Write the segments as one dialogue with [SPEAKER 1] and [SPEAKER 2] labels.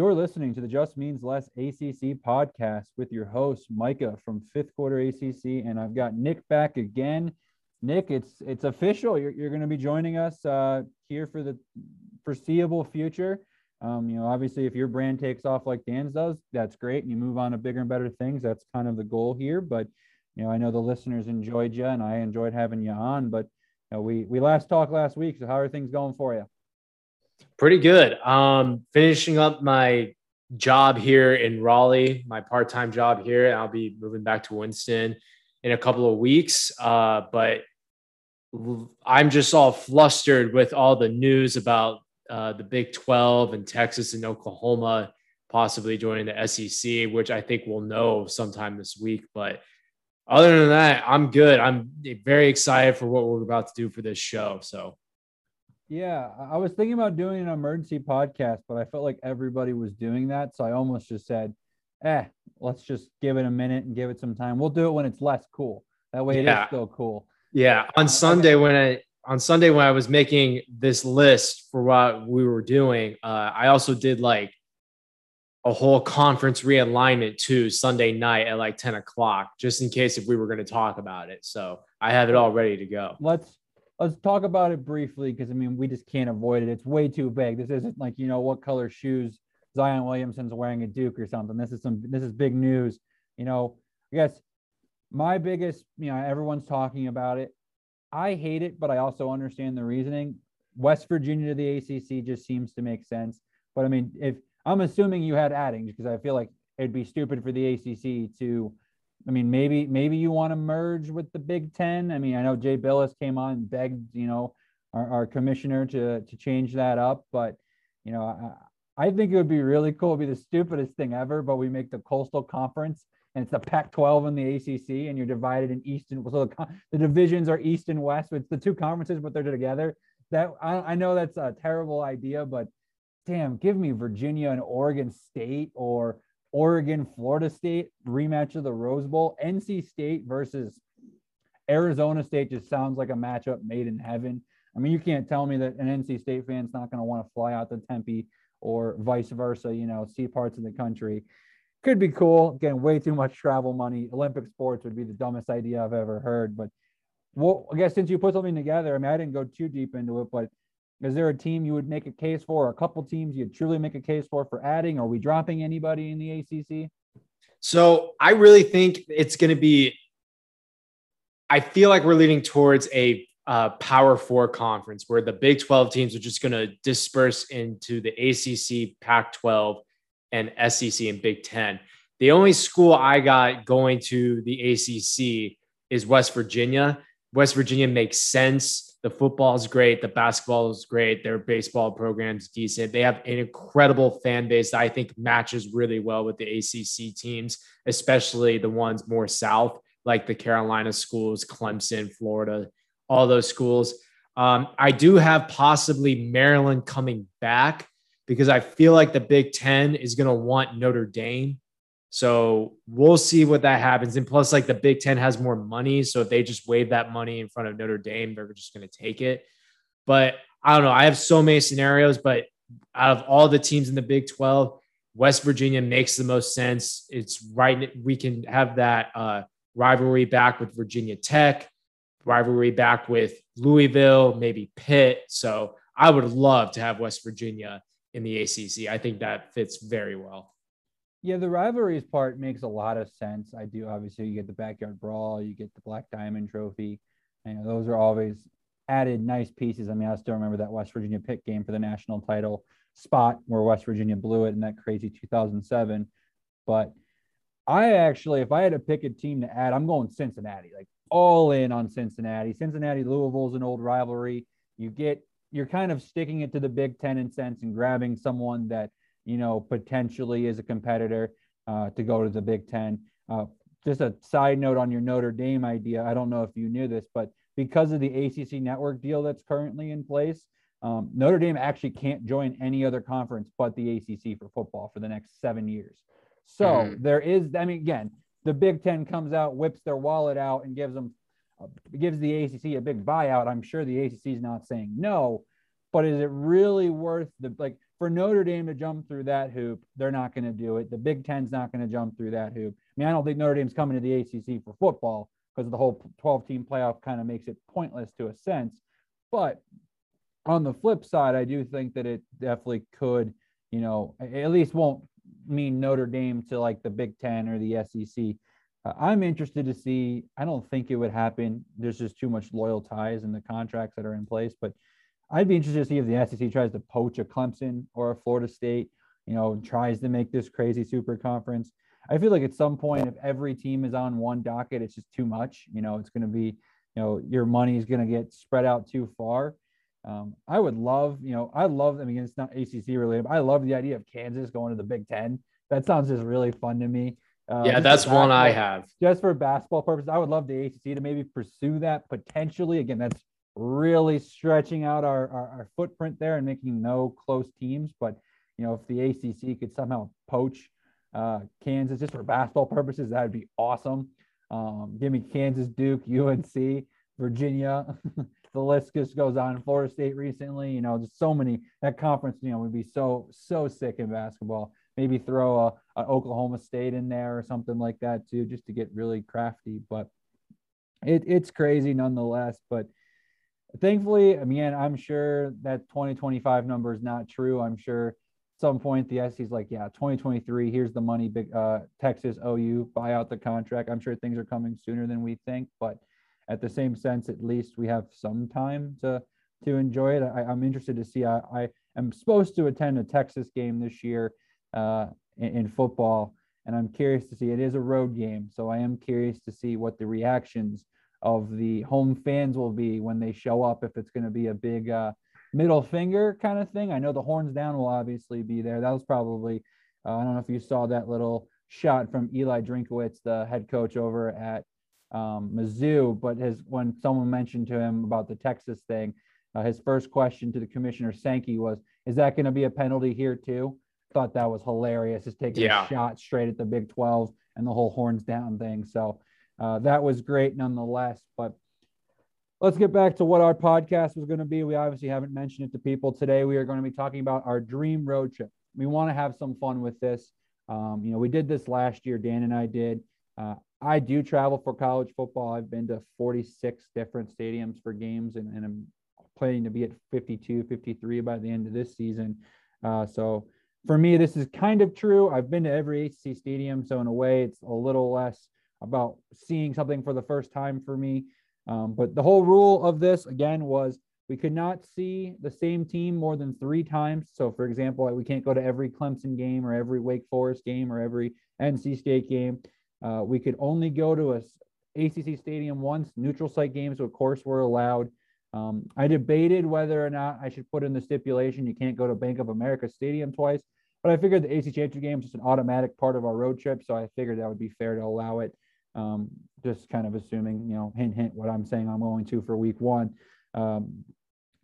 [SPEAKER 1] You're listening to the Just Means Less ACC podcast with your host Micah from Fifth Quarter ACC, and I've got Nick back again. Nick, it's it's official. You're, you're going to be joining us uh, here for the foreseeable future. Um, you know, obviously, if your brand takes off like Dan's does, that's great, and you move on to bigger and better things. That's kind of the goal here. But you know, I know the listeners enjoyed you, and I enjoyed having you on. But you know, we we last talked last week. So how are things going for you?
[SPEAKER 2] Pretty good. Um, finishing up my job here in Raleigh, my part-time job here. and I'll be moving back to Winston in a couple of weeks. Uh, but I'm just all flustered with all the news about uh, the Big 12 and Texas and Oklahoma possibly joining the SEC, which I think we'll know sometime this week. But other than that, I'm good. I'm very excited for what we're about to do for this show. So
[SPEAKER 1] yeah, I was thinking about doing an emergency podcast, but I felt like everybody was doing that. So I almost just said, eh, let's just give it a minute and give it some time. We'll do it when it's less cool. That way it yeah. is still cool.
[SPEAKER 2] Yeah. On Sunday, when I, on Sunday, when I was making this list for what we were doing, uh, I also did like a whole conference realignment too Sunday night at like 10 o'clock, just in case if we were going to talk about it. So I have it all ready to go.
[SPEAKER 1] Let's let's talk about it briefly because I mean we just can't avoid it. It's way too big. This isn't like you know what color shoes Zion Williamson's wearing a Duke or something. This is some this is big news. You know, I guess my biggest, you know, everyone's talking about it. I hate it, but I also understand the reasoning. West Virginia to the ACC just seems to make sense. But I mean, if I'm assuming you had adding because I feel like it'd be stupid for the ACC to I mean, maybe maybe you want to merge with the Big Ten. I mean, I know Jay Bilas came on and begged, you know, our, our commissioner to to change that up, but you know, I, I think it would be really cool. It'd be the stupidest thing ever, but we make the Coastal Conference and it's the Pac-12 and the ACC, and you're divided in East and so the, the divisions are East and West. It's the two conferences, but they're together. That I, I know that's a terrible idea, but damn, give me Virginia and Oregon State or Oregon, Florida State rematch of the Rose Bowl. NC State versus Arizona State just sounds like a matchup made in heaven. I mean, you can't tell me that an NC State fan's not going to want to fly out to Tempe or vice versa, you know, see parts of the country. Could be cool. Again, way too much travel money. Olympic sports would be the dumbest idea I've ever heard. But well, I guess since you put something together, I mean, I didn't go too deep into it, but is there a team you would make a case for, or a couple teams you'd truly make a case for for adding? Are we dropping anybody in the ACC?
[SPEAKER 2] So I really think it's going to be. I feel like we're leading towards a uh, Power Four conference where the Big 12 teams are just going to disperse into the ACC, Pac 12, and SEC and Big 10. The only school I got going to the ACC is West Virginia. West Virginia makes sense the football is great. The basketball is great. Their baseball program's decent. They have an incredible fan base that I think matches really well with the ACC teams, especially the ones more south, like the Carolina schools, Clemson, Florida, all those schools. Um, I do have possibly Maryland coming back because I feel like the Big Ten is going to want Notre Dame so we'll see what that happens. And plus, like the Big Ten has more money. So if they just wave that money in front of Notre Dame, they're just going to take it. But I don't know. I have so many scenarios, but out of all the teams in the Big 12, West Virginia makes the most sense. It's right. We can have that uh, rivalry back with Virginia Tech, rivalry back with Louisville, maybe Pitt. So I would love to have West Virginia in the ACC. I think that fits very well.
[SPEAKER 1] Yeah, the rivalries part makes a lot of sense. I do. Obviously, you get the backyard brawl, you get the Black Diamond Trophy, and those are always added nice pieces. I mean, I still remember that West Virginia Pitt game for the national title spot where West Virginia blew it in that crazy 2007. But I actually, if I had to pick a team to add, I'm going Cincinnati, like all in on Cincinnati. Cincinnati Louisville's an old rivalry. You get, you're kind of sticking it to the Big Ten in sense and grabbing someone that you know, potentially is a competitor uh, to go to the Big Ten. Uh, just a side note on your Notre Dame idea. I don't know if you knew this, but because of the ACC network deal that's currently in place, um, Notre Dame actually can't join any other conference but the ACC for football for the next seven years. So mm-hmm. there is, I mean, again, the Big Ten comes out, whips their wallet out, and gives them uh, gives the ACC a big buyout. I'm sure the ACC is not saying no, but is it really worth the like for Notre Dame to jump through that hoop, they're not going to do it. The Big Ten's not going to jump through that hoop. I mean, I don't think Notre Dame's coming to the ACC for football because the whole 12 team playoff kind of makes it pointless to a sense. But on the flip side, I do think that it definitely could, you know, at least won't mean Notre Dame to like the Big Ten or the SEC. Uh, I'm interested to see. I don't think it would happen. There's just too much loyal ties in the contracts that are in place. But I'd be interested to see if the SEC tries to poach a Clemson or a Florida State, you know, tries to make this crazy super conference. I feel like at some point, if every team is on one docket, it's just too much. You know, it's going to be, you know, your money is going to get spread out too far. Um, I would love, you know, I love, I mean, it's not ACC related, but I love the idea of Kansas going to the Big Ten. That sounds just really fun to me.
[SPEAKER 2] Uh, yeah, that's one I have.
[SPEAKER 1] Just for basketball purposes, I would love the ACC to maybe pursue that potentially. Again, that's really stretching out our, our, our footprint there and making no close teams. But, you know, if the ACC could somehow poach uh, Kansas just for basketball purposes, that would be awesome. Um, give me Kansas, Duke, UNC, Virginia. the list just goes on. Florida State recently, you know, just so many. That conference, you know, would be so so sick in basketball. Maybe throw a, a Oklahoma State in there or something like that too, just to get really crafty. But it, it's crazy nonetheless. But thankfully, I mean, I'm sure that 2025 number is not true. I'm sure some point the SEC's like, yeah, 2023, here's the money, big uh, Texas OU buy out the contract. I'm sure things are coming sooner than we think, but at the same sense, at least we have some time to to enjoy it. I, am interested to see. I, I am supposed to attend a Texas game this year uh, in, in football, and I'm curious to see. It is a road game, so I am curious to see what the reactions of the home fans will be when they show up. If it's going to be a big uh, middle finger kind of thing. I know the horns down will obviously be there. That was probably, uh, I don't know if you saw that little shot from Eli Drinkwitz, the head coach over at um, Mizzou, but his when someone mentioned to him about the Texas thing, uh, his first question to the commissioner Sankey was, "Is that going to be a penalty here too?" Thought that was hilarious, just taking yeah. a shot straight at the Big 12 and the whole horns down thing. So uh, that was great nonetheless. But let's get back to what our podcast was going to be. We obviously haven't mentioned it to people today. We are going to be talking about our dream road trip. We want to have some fun with this. Um, you know, we did this last year. Dan and I did. Uh, I do travel for college football. I've been to 46 different stadiums for games, and, and I'm planning to be at 52, 53 by the end of this season. Uh, so for me, this is kind of true. I've been to every ACC stadium, so in a way, it's a little less about seeing something for the first time for me. Um, but the whole rule of this again was we could not see the same team more than three times. So, for example, we can't go to every Clemson game or every Wake Forest game or every NC State game. Uh, we could only go to a ACC stadium once. Neutral site games, of course, were allowed. Um, I debated whether or not I should put in the stipulation you can't go to Bank of America Stadium twice, but I figured the ACC championship game is just an automatic part of our road trip, so I figured that would be fair to allow it. Um, just kind of assuming, you know, hint, hint, what I'm saying I'm going to for week one. Um,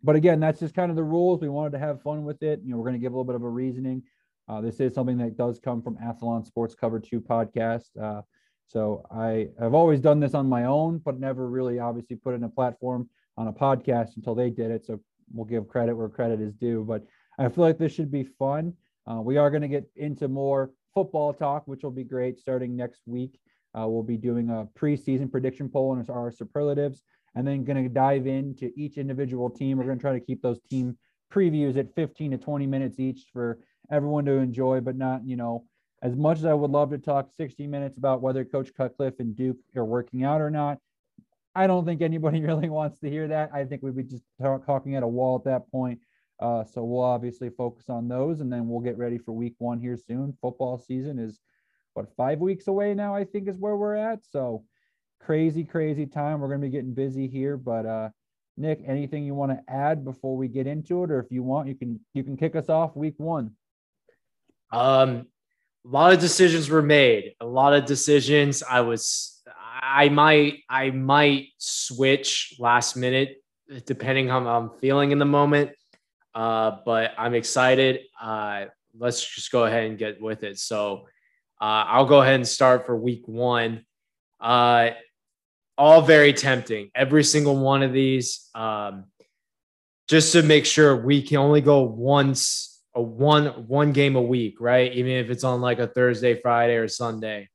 [SPEAKER 1] but again, that's just kind of the rules. We wanted to have fun with it. You know, we're going to give a little bit of a reasoning. Uh, this is something that does come from Athlon Sports Cover 2 podcast. Uh, so I have always done this on my own, but never really obviously put in a platform on a podcast until they did it. So we'll give credit where credit is due. But I feel like this should be fun. Uh, we are going to get into more football talk, which will be great starting next week. Uh, we'll be doing a preseason prediction poll and our superlatives, and then going to dive into each individual team. We're going to try to keep those team previews at 15 to 20 minutes each for everyone to enjoy, but not, you know, as much as I would love to talk 60 minutes about whether Coach Cutcliffe and Duke are working out or not. I don't think anybody really wants to hear that. I think we'd be just talk, talking at a wall at that point. Uh, so we'll obviously focus on those, and then we'll get ready for Week One here soon. Football season is what five weeks away now, I think is where we're at. So crazy, crazy time. We're gonna be getting busy here. But uh Nick, anything you want to add before we get into it? Or if you want, you can you can kick us off week one.
[SPEAKER 2] Um a lot of decisions were made. A lot of decisions. I was I might I might switch last minute depending on how I'm feeling in the moment. Uh, but I'm excited. Uh, let's just go ahead and get with it. So uh, I'll go ahead and start for week one. Uh, all very tempting. Every single one of these, um, just to make sure we can only go once a one one game a week, right? Even if it's on like a Thursday, Friday, or Sunday.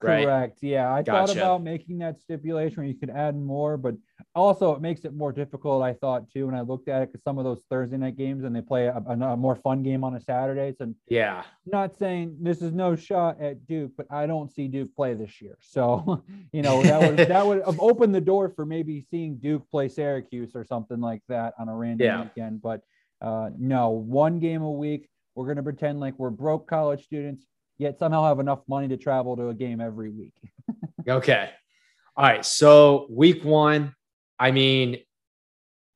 [SPEAKER 2] Right.
[SPEAKER 1] Correct. Yeah, I
[SPEAKER 2] Gotcha.
[SPEAKER 1] thought about making that stipulation where you could add more, but also it makes it more difficult. I thought too when I looked at it because some of those Thursday night games and they play a, a, more fun game on a Saturday. So
[SPEAKER 2] Yeah.
[SPEAKER 1] not saying this is no shot at Duke, but I don't see Duke play this year. So you know that would that would have opened the door for maybe seeing Duke play Syracuse or something like that on a random
[SPEAKER 2] Yeah.
[SPEAKER 1] weekend. But uh, no, one game a week. We're gonna pretend like we're broke college students, yet somehow have enough money to travel to a game every week.
[SPEAKER 2] Okay. All right. So week one, I mean,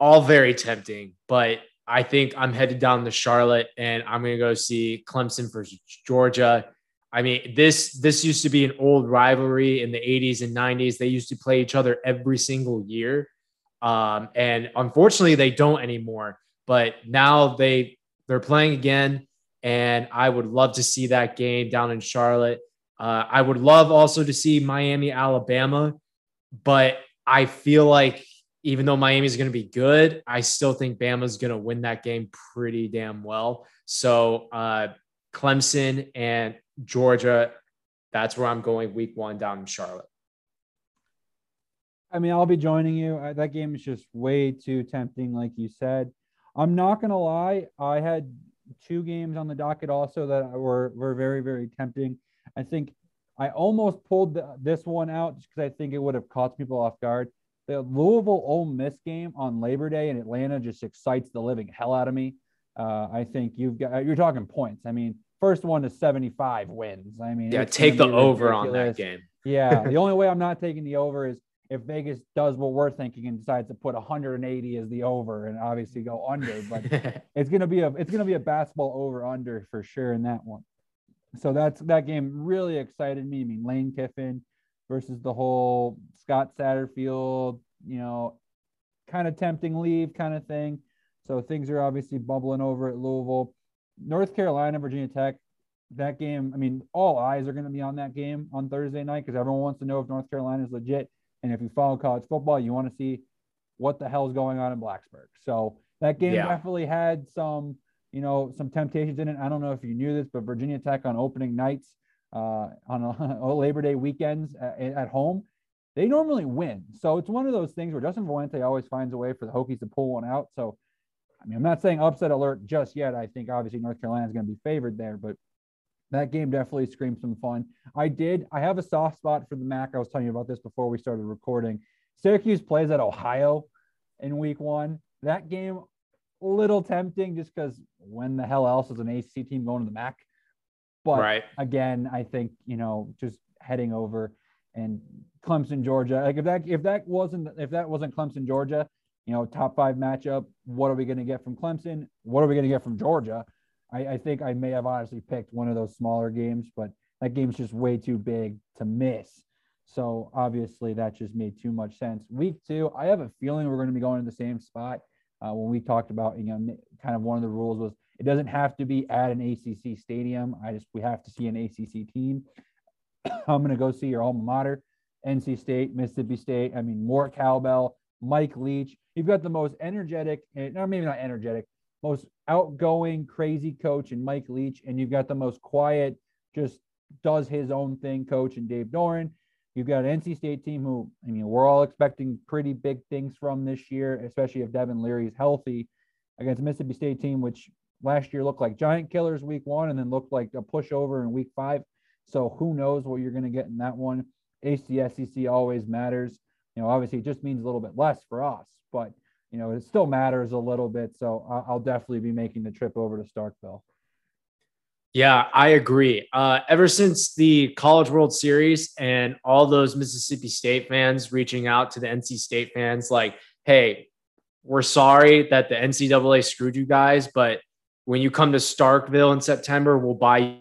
[SPEAKER 2] all very tempting, but I think I'm headed down to Charlotte and I'm gonna go see Clemson versus Georgia. I mean, this this used to be an old rivalry in the 80s and 90s. They used to play each other every single year. Um, and unfortunately they don't anymore. But now they they're playing again, and I would love to see that game down in Charlotte. Uh, I would love also to see Miami, Alabama, but I feel like even though Miami's going to be good, I still think Bama's going to win that game pretty damn well. So uh, Clemson and Georgia, that's where I'm going week one down in Charlotte.
[SPEAKER 1] I mean, I'll be joining you. That game is just way too tempting, like you said. I'm not gonna lie. I had two games on the docket also that were were very very tempting. I think I almost pulled the, this one out just because I think it would have caught people off guard. The Louisville Ole Miss game on Labor Day in Atlanta just excites the living hell out of me. Uh, I think you've got you're talking points. I mean, first one to 75 wins. I mean,
[SPEAKER 2] Yeah, take the over on that game.
[SPEAKER 1] Yeah, the only way I'm not taking the over is if Vegas does what we're thinking and decides to put 180 as the over and obviously go under. But it's gonna be a it's gonna be a basketball over under for sure in that one. So that's that game really excited me. I mean, Lane Kiffin versus the whole Scott Satterfield, you know, kind of tempting leave kind of thing. So things are obviously bubbling over at Louisville. North Carolina, Virginia Tech, that game, I mean, all eyes are going to be on that game on Thursday night because everyone wants to know if North Carolina is legit. And if you follow college football, you want to see what the hell's going on in Blacksburg. So that game
[SPEAKER 2] Yeah.
[SPEAKER 1] definitely had some, you know, some temptations in it. I don't know if you knew this, but Virginia Tech on opening nights, uh, on a, Labor Day weekends at, at home, they normally win. So it's one of those things where Justin Fuente always finds a way for the Hokies to pull one out. So, I mean, I'm not saying upset alert just yet. I think obviously North Carolina is going to be favored there, but that game definitely screams some fun. I did. I have a soft spot for the MAC. I was telling you about this before we started recording. Syracuse plays at Ohio in week one. That game, a little tempting just because when the hell else is an ACC team going to the MAC? But
[SPEAKER 2] right.
[SPEAKER 1] again, I think you know just heading over and Clemson, Georgia. Like if that if that wasn't if that wasn't Clemson, Georgia, you know, top five matchup. What are we going to get from Clemson? What are we going to get from Georgia? I, I think I may have honestly picked one of those smaller games, but that game's just way too big to miss. So obviously that just made too much sense. Week two, I have a feeling we're going to be going to the same spot. Uh, when we talked about, you know, kind of one of the rules was it doesn't have to be at an ACC stadium. I just we have to see an ACC team. I'm going to go see your alma mater, NC State, Mississippi State. I mean, more cowbell, Mike Leach. You've got the most energetic, eh, no, maybe not energetic, most outgoing, crazy coach in Mike Leach, and you've got the most quiet, just does his own thing coach in Dave Doeren. You've got an NC State team who, I mean, we're all expecting pretty big things from this year, especially if Devin Leary is healthy against Mississippi State team, which last year looked like giant killers week one and then looked like a pushover in week five. So who knows what you're going to get in that one. ACSEC always matters. You know, obviously it just means a little bit less for us, but you know, it still matters a little bit. So I'll definitely be making the trip over to Starkville.
[SPEAKER 2] Yeah, I agree. Uh, ever since the College World Series and all those Mississippi State fans reaching out to the NC State fans, like, hey, we're sorry that the NCAA screwed you guys, but when you come to Starkville in September, we'll buy you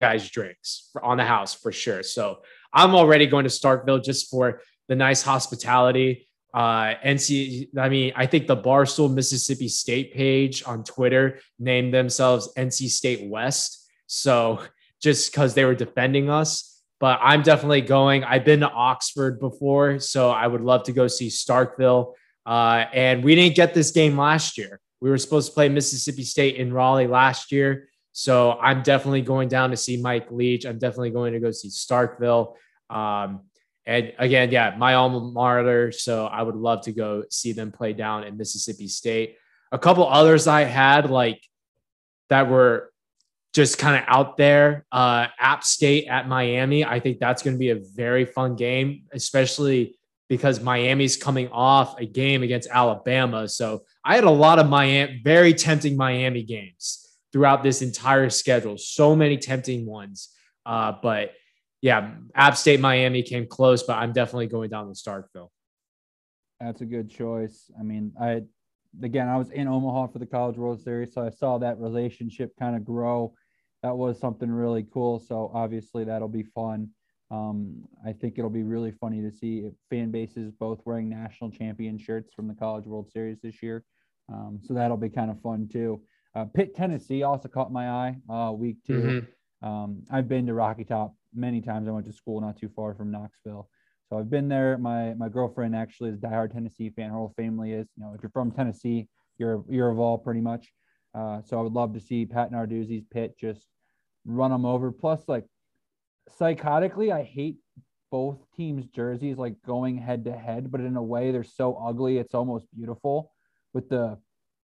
[SPEAKER 2] guys drinks on the house for sure. So I'm already going to Starkville just for the nice hospitality. Uh, NC, I mean, I think the Barstool Mississippi State page on Twitter named themselves NC State West. So just because they were defending us, but I'm definitely going. I've been to Oxford before, so I would love to go see Starkville. Uh, and we didn't get this game last year. We were supposed to play Mississippi State in Raleigh last year. So I'm definitely going down to see Mike Leach. I'm definitely going to go see Starkville. Um, and again, yeah, my alma mater. So I would love to go see them play down in Mississippi State. A couple others I had like that were just kind of out there. Uh, App State at Miami. I think that's going to be a very fun game, especially because Miami's coming off a game against Alabama. So I had a lot of Miami, very tempting Miami games throughout this entire schedule. So many tempting ones. Uh, but yeah, App State Miami came close, but I'm definitely going down to Starkville.
[SPEAKER 1] That's a good choice. I mean, I again, I was in Omaha for the College World Series, so I saw that relationship kind of grow. That was something really cool. So obviously that'll be fun. Um, I think it'll be really funny to see fan bases both wearing national champion shirts from the College World Series this year. Um, so that'll be kind of fun too. Uh, Pitt, Tennessee also caught my eye uh, week 2 mm-hmm. um, I've been to Rocky Top many times. I went to school not too far from Knoxville. So I've been there. My my girlfriend actually is a diehard Tennessee fan. Her whole family is. You know, if you're from Tennessee, you're you're of all pretty much. Uh, so I would love to see Pat Narduzzi's Pitt just run them over. Plus, like psychotically, I hate both teams' jerseys like going head to head, but in a way they're so ugly, it's almost beautiful with the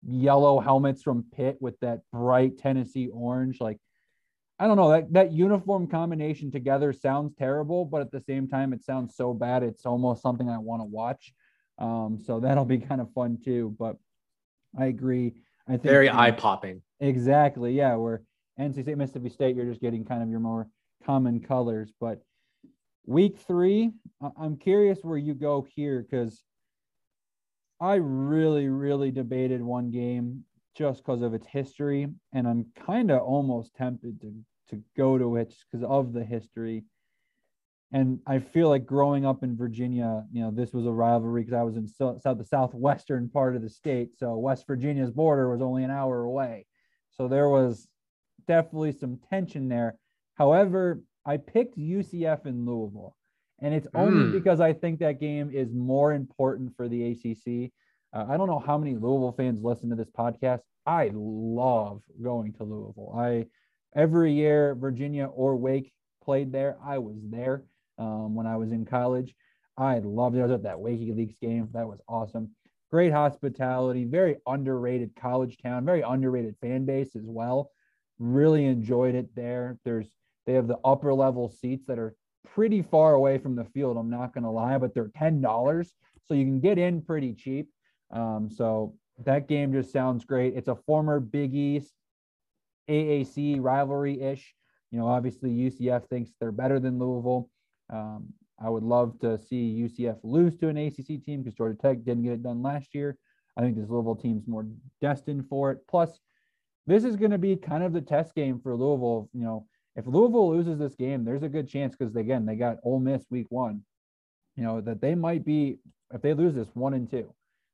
[SPEAKER 1] yellow helmets from Pitt with that bright Tennessee orange. Like I don't know that that uniform combination together sounds terrible, but at the same time, it sounds so bad. It's almost something I want to watch. Um, so that'll be kind of fun too. But I agree. I think
[SPEAKER 2] very eye popping.
[SPEAKER 1] Exactly. Yeah. Where NC State, Mississippi State, you're just getting kind of your more common colors. But week three, I'm curious where you go here because I really, really debated one game just because of its history, and I'm kind of almost tempted to to go to it because of the history. And I feel like growing up in Virginia, you know, this was a rivalry because I was in so, south, the southwestern part of the state. So West Virginia's border was only an hour away. So there was definitely some tension there. However, I picked UCF in Louisville, and it's only mm. because I think that game is more important for the ACC. Uh, I don't know how many Louisville fans listen to this podcast. I love going to Louisville. I every year Virginia or Wake played there. I was there um, when I was in college. I loved it. I was at that WikiLeaks game. That was awesome. Great hospitality, very underrated college town, very underrated fan base as well. Really enjoyed it there. There's they have the upper level seats that are pretty far away from the field. I'm not gonna lie, but they're ten dollars, so you can get in pretty cheap. Um, so that game just sounds great. It's a former Big East AAC rivalry ish. You know, obviously UCF thinks they're better than Louisville. Um, I would love to see UCF lose to an ACC team because Georgia Tech didn't get it done last year. I think this Louisville team's more destined for it. Plus, this is going to be kind of the test game for Louisville. You know, if Louisville loses this game, there's a good chance because again they got Ole Miss week one. You know that they might be if they lose this one and two.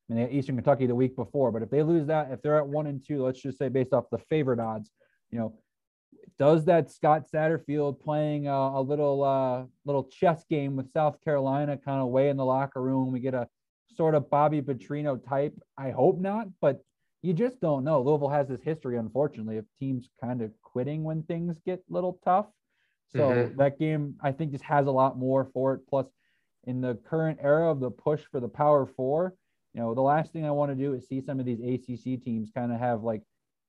[SPEAKER 1] I mean, they had Eastern Kentucky the week before, but if they lose that, if they're at one and two, let's just say based off the favorite odds, you know, does that Scott Satterfield playing a, a little uh, little chess game with South Carolina kind of way in the locker room? We get a sort of Bobby Petrino type. I hope not, but you just don't know. Louisville has this history, unfortunately, of teams kind of quitting when things get a little tough. So mm-hmm. that game, I think, just has a lot more for it. Plus, in the current era of the push for the Power Four, you know, the last thing I want to do is see some of these ACC teams kind of have like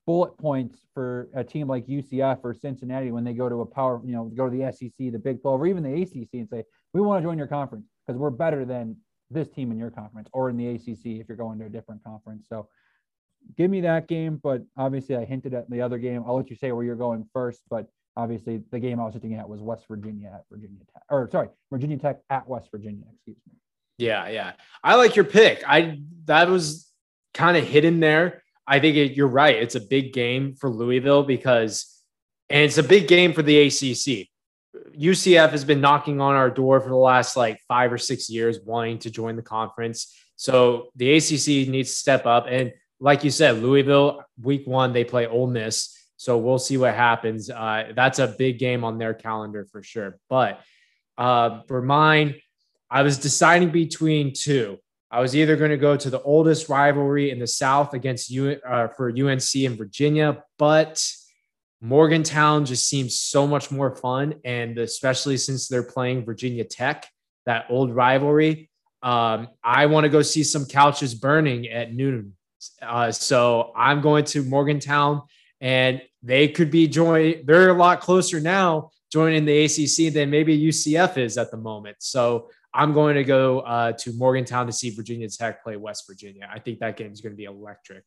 [SPEAKER 1] bullet points for a team like UCF or Cincinnati when they go to a power, you know, go to the SEC, the Big 12, or even the ACC and say, we want to join your conference because we're better than this team in your conference or in the ACC if you're going to a different conference. So give me that game. But obviously, I hinted at the other game. I'll let you say where you're going first. But obviously, the game I was looking at was West Virginia at Virginia Tech, or sorry, Virginia Tech at West Virginia. Excuse me.
[SPEAKER 2] Yeah, yeah. I like your pick. I that was kind of hidden there. I think it, you're right. It's a big game for Louisville because, and it's a big game for the ACC. UCF has been knocking on our door for the last like five or six years, wanting to join the conference. So the ACC needs to step up. And like you said, Louisville, week one, they play Ole Miss. So we'll see what happens. Uh, that's a big game on their calendar for sure. But uh, for mine, I was deciding between two. I was either going to go to the oldest rivalry in the South against uh, for UNC and Virginia, but Morgantown just seems so much more fun, and especially since they're playing Virginia Tech, that old rivalry. Um, I want to go see some couches burning at noon. Uh, so I'm going to Morgantown, and they could be joining. They're a lot closer now joining the ACC than maybe UCF is at the moment. So I'm going to go uh, to Morgantown to see Virginia Tech play West Virginia. I think that game is going to be electric.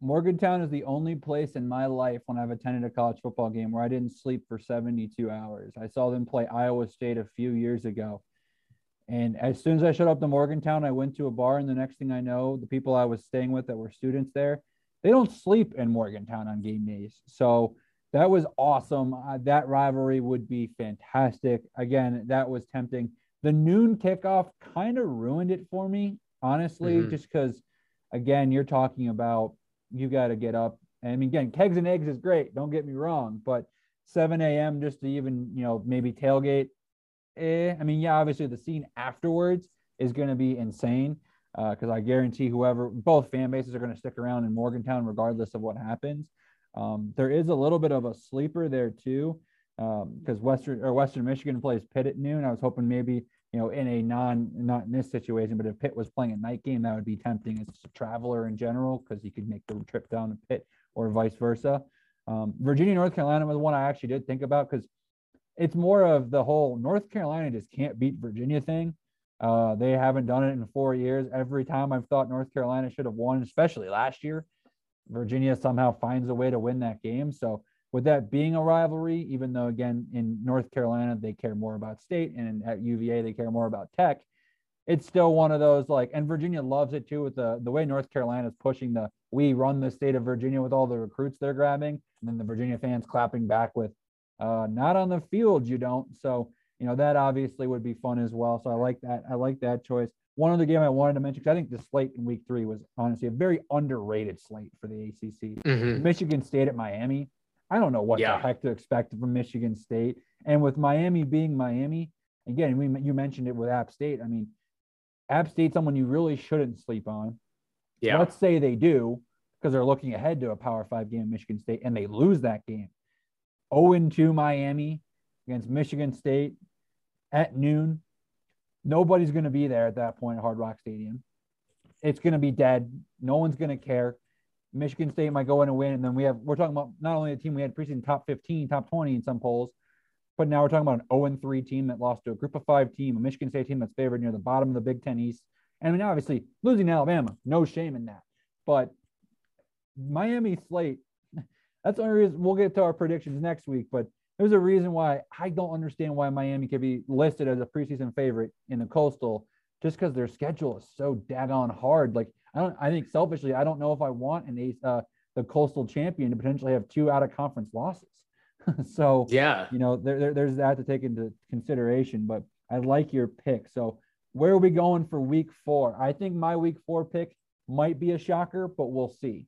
[SPEAKER 1] Morgantown is the only place in my life when I've attended a college football game where I didn't sleep for 72 hours. I saw them play Iowa State a few years ago. And as soon as I showed up to Morgantown, I went to a bar, and the next thing I know, the people I was staying with that were students there, they don't sleep in Morgantown on game days. So that was awesome. Uh, that rivalry would be fantastic. Again, that was tempting. The noon kickoff kind of ruined it for me, honestly, mm-hmm. just because, again, you're talking about you got to get up. And I mean, again, kegs and eggs is great. Don't get me wrong, but 7 a.m. just to even, you know, maybe tailgate. Eh, I mean, yeah, obviously the scene afterwards is going to be insane because uh, I guarantee whoever, both fan bases are going to stick around in Morgantown regardless of what happens. Um, there is a little bit of a sleeper there too because um, Western or Western Michigan plays Pitt at noon. I was hoping maybe you know in a non not in this situation, but if Pitt was playing a night game, that would be tempting as a traveler in general because you could make the trip down to Pitt or vice versa. Um, Virginia North Carolina was one I actually did think about because it's more of the whole North Carolina just can't beat Virginia thing. Uh, they haven't done it in four years. Every time I've thought North Carolina should have won, especially last year, Virginia somehow finds a way to win that game. So with that being a rivalry, even though again in North Carolina they care more about state and at UVA they care more about tech, it's still one of those like and Virginia loves it too with the the way North Carolina is pushing the we run the state of Virginia with all the recruits they're grabbing, and then the Virginia fans clapping back with uh, not on the field you don't. So you know that obviously would be fun as well. So I like that. I like that choice. One other game I wanted to mention because I think the slate in Week Three was honestly a very underrated slate for the ACC. Mm-hmm. Michigan State at Miami I don't know what yeah. the heck to expect from Michigan State. And with Miami being Miami, again, we you mentioned it with App State. I mean, App State, someone you really shouldn't sleep on. Yeah. Let's say they do because they're looking ahead to a Power Five game, Michigan State, and they lose that game. 0 2 Miami against Michigan State at noon. Nobody's going to be there at that point at Hard Rock Stadium. It's going to be dead. No one's going to care. Michigan State might go in and win. And then we have, we're talking about not only a team we had preseason top 15, top 20 in some polls, but now we're talking about an 0 3 team that lost to a group of five team, a Michigan State team that's favored near the bottom of the Big Ten East. And I mean, obviously, losing Alabama, no shame in that. But Miami slate, that's the only reason we'll get to our predictions next week. But there's a reason why I don't understand why Miami could be listed as a preseason favorite in the Coastal just because their schedule is so daggone hard. Like, I don't. I think selfishly, I don't know if I want an ace, uh, the coastal champion to potentially have two out of conference losses. so
[SPEAKER 2] yeah,
[SPEAKER 1] you know, there, there, there's that to take into consideration. But I like your pick. So where are we going for week four? I think my week four pick might be a shocker, but we'll see.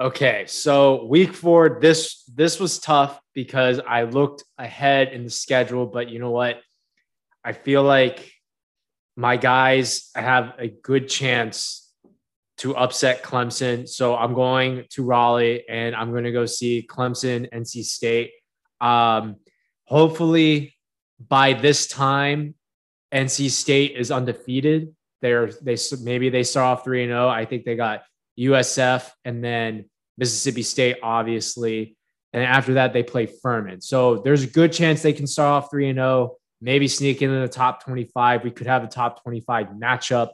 [SPEAKER 2] Okay, so week four, this this was tough because I looked ahead in the schedule, but you know what? I feel like my guys have a good chance to upset Clemson. So I'm going to Raleigh and I'm going to go see Clemson, NC State. Um, hopefully, by this time, NC State is undefeated. They're they maybe they start off three and zero. I think they got USF and then Mississippi State, obviously, and after that they play Furman. So there's a good chance they can start off three and zero maybe sneak into the top 25. We could have a top 25 matchup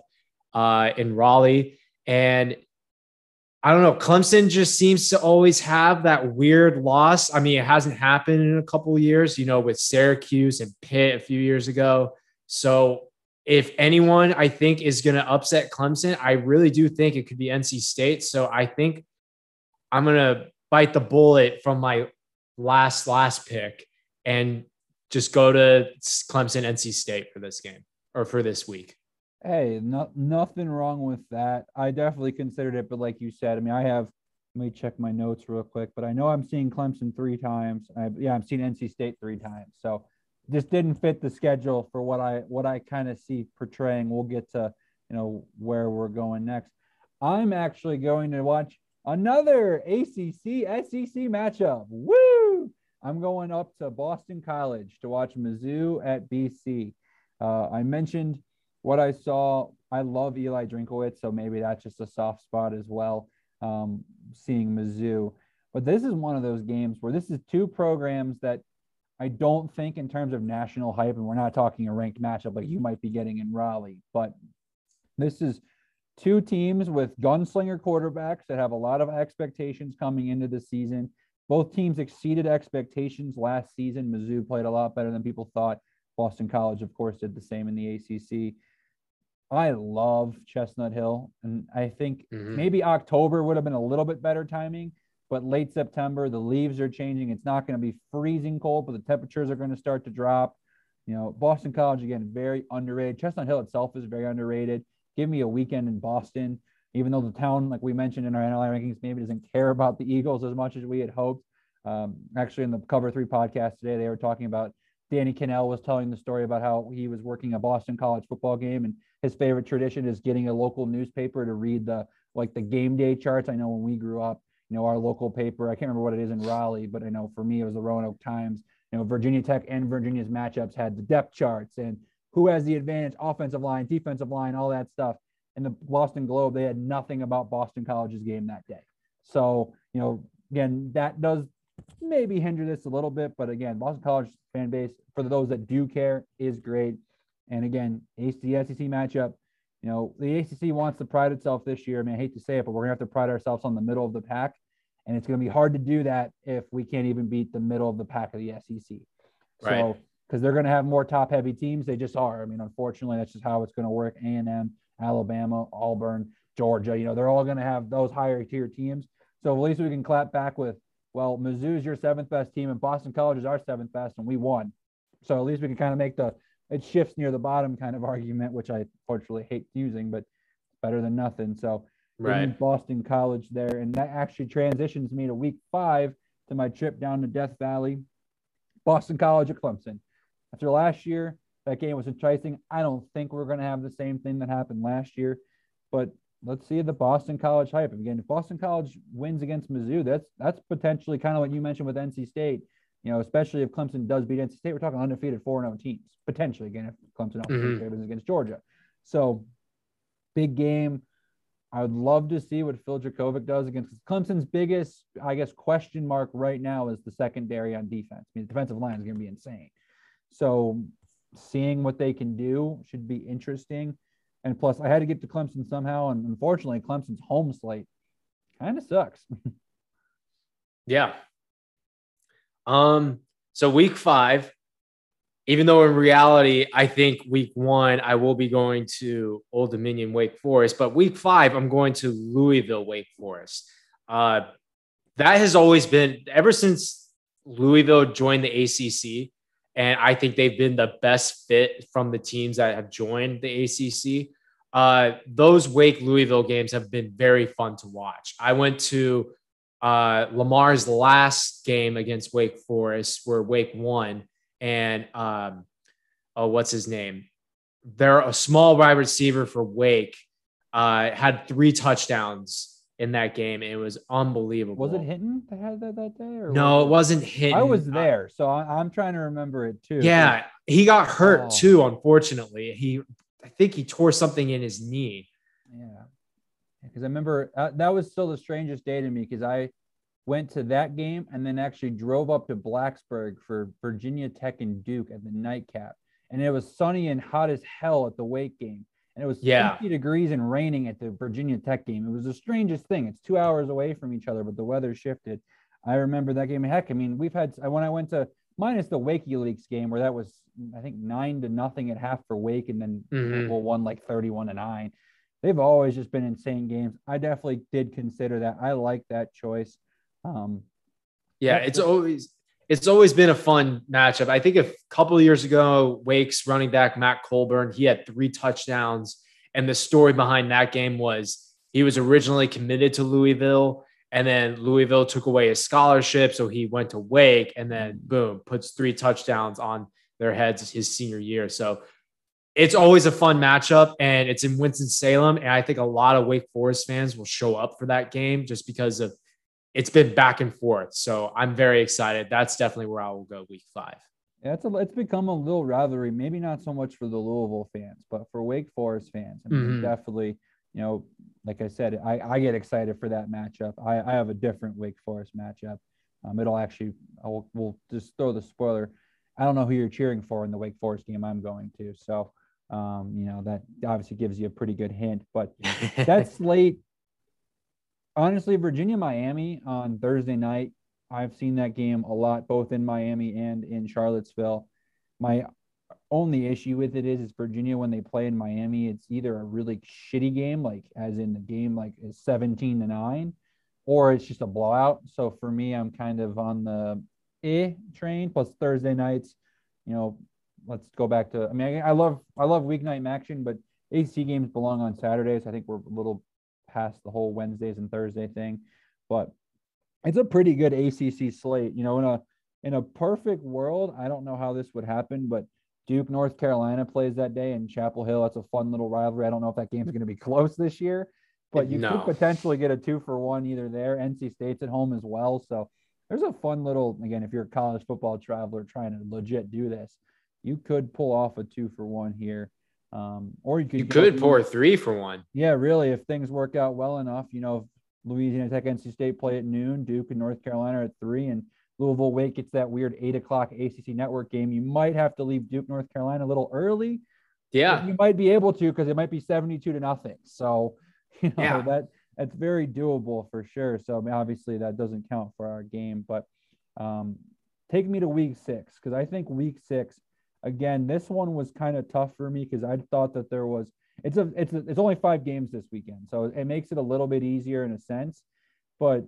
[SPEAKER 2] uh, in Raleigh. And I don't know, Clemson just seems to always have that weird loss. I mean, it hasn't happened in a couple years, you know, with Syracuse and Pitt a few years ago. So if anyone I think is going to upset Clemson, I really do think it could be NC State. So I think I'm going to bite the bullet from my last last pick and just go to Clemson, NC State for this game or for this week.
[SPEAKER 1] Hey, no, nothing wrong with that. I definitely considered it, but like you said, I mean, I have. Let me check my notes real quick, but I know I'm seeing Clemson three times. I, yeah, I'm seeing NC State three times. So just didn't fit the schedule for what I what I kind of see portraying. We'll get to you know where we're going next. I'm actually going to watch another ACC SEC matchup. Woo! I'm going up to Boston College to watch Mizzou at BC. Uh, I mentioned what I saw. I love Eli Drinkwitz, so maybe that's just a soft spot as well. Um, seeing Mizzou, but this is one of those games where this is two programs that I don't think, in terms of national hype, and we're not talking a ranked matchup like you might be getting in Raleigh, but this is two teams with gunslinger quarterbacks that have a lot of expectations coming into the season. Both teams exceeded expectations last season. Mizzou played a lot better than people thought. Boston College, of course, did the same in the ACC. I love Chestnut Hill, and I think mm-hmm. maybe October would have been a little bit better timing, but late September, the leaves are changing. It's not going to be freezing cold, but the temperatures are going to start to drop. You know, Boston College again, very underrated. Chestnut Hill itself is very underrated. Give me a weekend in Boston, even though the town, like we mentioned in our NLI rankings, maybe doesn't care about the Eagles as much as we had hoped. Um, actually, in the Cover Three podcast today, they were talking about Danny Kanell was telling the story about how he was working a Boston College football game, and his favorite tradition is getting a local newspaper to read the like the game day charts. I know when we grew up, you know, our local paper, I can't remember what it is in Raleigh, but I know for me it was the Roanoke Times. You know, Virginia Tech and Virginia's matchups had the depth charts and who has the advantage, offensive line, defensive line, all that stuff. In the Boston Globe, they had nothing about Boston College's game that day. So, you know, again, that does maybe hinder this a little bit, but again, Boston College fan base, for those that do care, is great. And again, ACC SEC matchup, you know, the ACC wants to pride itself this year. I mean, I hate to say it, but we're gonna have to pride ourselves on the middle of the pack, and it's gonna be hard to do that if we can't even beat the middle of the pack of the SEC. Right. So, because they're gonna have more top-heavy teams, they just are. I mean, unfortunately, that's just how it's gonna work. A and M, Alabama, Auburn, Georgia, you know, they're all gonna have those higher tier teams. So at least we can clap back with, well, Mizzou is your seventh best team, and Boston College is our seventh best, and we won. So at least we can kind of make the it shifts near the bottom kind of argument, which I fortunately hate using, but better than nothing. So
[SPEAKER 2] right.
[SPEAKER 1] Boston College there, and that actually transitions me to week five to my trip down to Death Valley, Boston College at Clemson. After last year, that game was enticing. I don't think we're going to have the same thing that happened last year, but let's see the Boston College hype. Again, if Boston College wins against Mizzou, that's that's potentially kind of what you mentioned with NC State you know, especially if Clemson does beat NC State, we're talking undefeated 4 0 teams, potentially, again, if Clemson mm-hmm. against Georgia. So, big game. I would love to see what Phil Jurkovec does against Clemson's biggest, I guess, question mark right now is the secondary on defense. I mean, the defensive line is going to be insane. So, seeing what they can do should be interesting. And plus, I had to get to Clemson somehow. And unfortunately, Clemson's home slate kind of sucks.
[SPEAKER 2] yeah. Um, so week five, even though in reality, I think week one, I will be going to Old Dominion Wake Forest, but week five, I'm going to Louisville Wake Forest. Uh, that has always been ever since Louisville joined the ACC, and I think they've been the best fit from the teams that have joined the ACC. Uh, those Wake Louisville games have been very fun to watch. I went to uh, Lamar's last game against Wake Forest, where Wake won, and um, oh, what's his name? They're a small wide receiver for Wake. Uh, had three touchdowns in that game. It was unbelievable.
[SPEAKER 1] Was it Hinton that had that that day? Or
[SPEAKER 2] no, it wasn't Hinton.
[SPEAKER 1] I was there, so I, am trying to remember it too.
[SPEAKER 2] Yeah, he got hurt oh. too. Unfortunately, he I think he tore something in his knee.
[SPEAKER 1] Yeah because I remember uh, that was still the strangest day to me because I went to that game and then actually drove up to Blacksburg for Virginia Tech and Duke at the nightcap. And it was sunny and hot as hell at the Wake game. And it was yeah. 50 degrees and raining at the Virginia Tech game. It was the strangest thing. It's two hours away from each other, but the weather shifted. I remember that game. Heck, I mean, we've had when I went to minus the WikiLeaks game where that was I think nine to nothing at half for Wake, and then mm-hmm. won like 31 to nine they've always just been insane games. I definitely did consider that. I like that choice. Um,
[SPEAKER 2] yeah, it's always it's always been a fun matchup. I think a couple of years ago, Wake's running back Matt Colburn, he had three touchdowns, and the story behind that game was he was originally committed to Louisville, and then Louisville took away his scholarship, so he went to Wake, and then boom, puts three touchdowns on their heads his senior year. So it's always a fun matchup and it's in Winston-Salem. And I think a lot of Wake Forest fans will show up for that game just because of it's been back and forth. So I'm very excited. That's definitely where I will go week five.
[SPEAKER 1] Yeah, it's a, it's become a little rivalry. Maybe not so much for the Louisville fans, but for Wake Forest fans, I mean, mm-hmm. definitely. You know, like I said, I, I get excited for that matchup. I, I have a different Wake Forest matchup. Um, it'll actually, I will, we'll just throw the spoiler. I don't know who you're cheering for in the Wake Forest game I'm going to. So, um, you know, that obviously gives you a pretty good hint. But that slate, honestly, Virginia Miami on Thursday night, I've seen that game a lot, both in Miami and in Charlottesville. My only issue with it is, is Virginia when they play in Miami, it's either a really shitty game, like as in the game like is 17 to 9, or it's just a blowout. So for me, I'm kind of on the eh train. Plus Thursday nights, you know, let's go back to. I mean, I, I love I love weeknight action, but AC games belong on Saturdays. I think we're a little past the whole Wednesdays and Thursday thing, but it's a pretty good ACC slate. You know, in a in a perfect world, I don't know how this would happen, but Duke, North Carolina plays that day in Chapel Hill. That's a fun little rivalry. I don't know if that game's going to be close this year, but you no. could potentially get a two for one either there. NC State's at home as well. So there's a fun little, again, if you're a college football traveler trying to legit do this, you could pull off a two for one here. Um, or you could,
[SPEAKER 2] you could pour three for one.
[SPEAKER 1] Yeah, really. If things work out well enough, you know, Louisiana Tech, NC State play at noon, Duke and North Carolina at three, and Louisville Wake gets that weird eight o'clock ACC network game. You might have to leave Duke, North Carolina a little early.
[SPEAKER 2] Yeah,
[SPEAKER 1] you might be able to because it might be seventy-two to nothing. So, you know yeah. that that's very doable for sure. So, I mean, obviously that doesn't count for our game, but um, take me to week six because I think week six again. This one was kind of tough for me because I thought that there was it's a it's a, it's only five games this weekend, so it makes it a little bit easier in a sense. But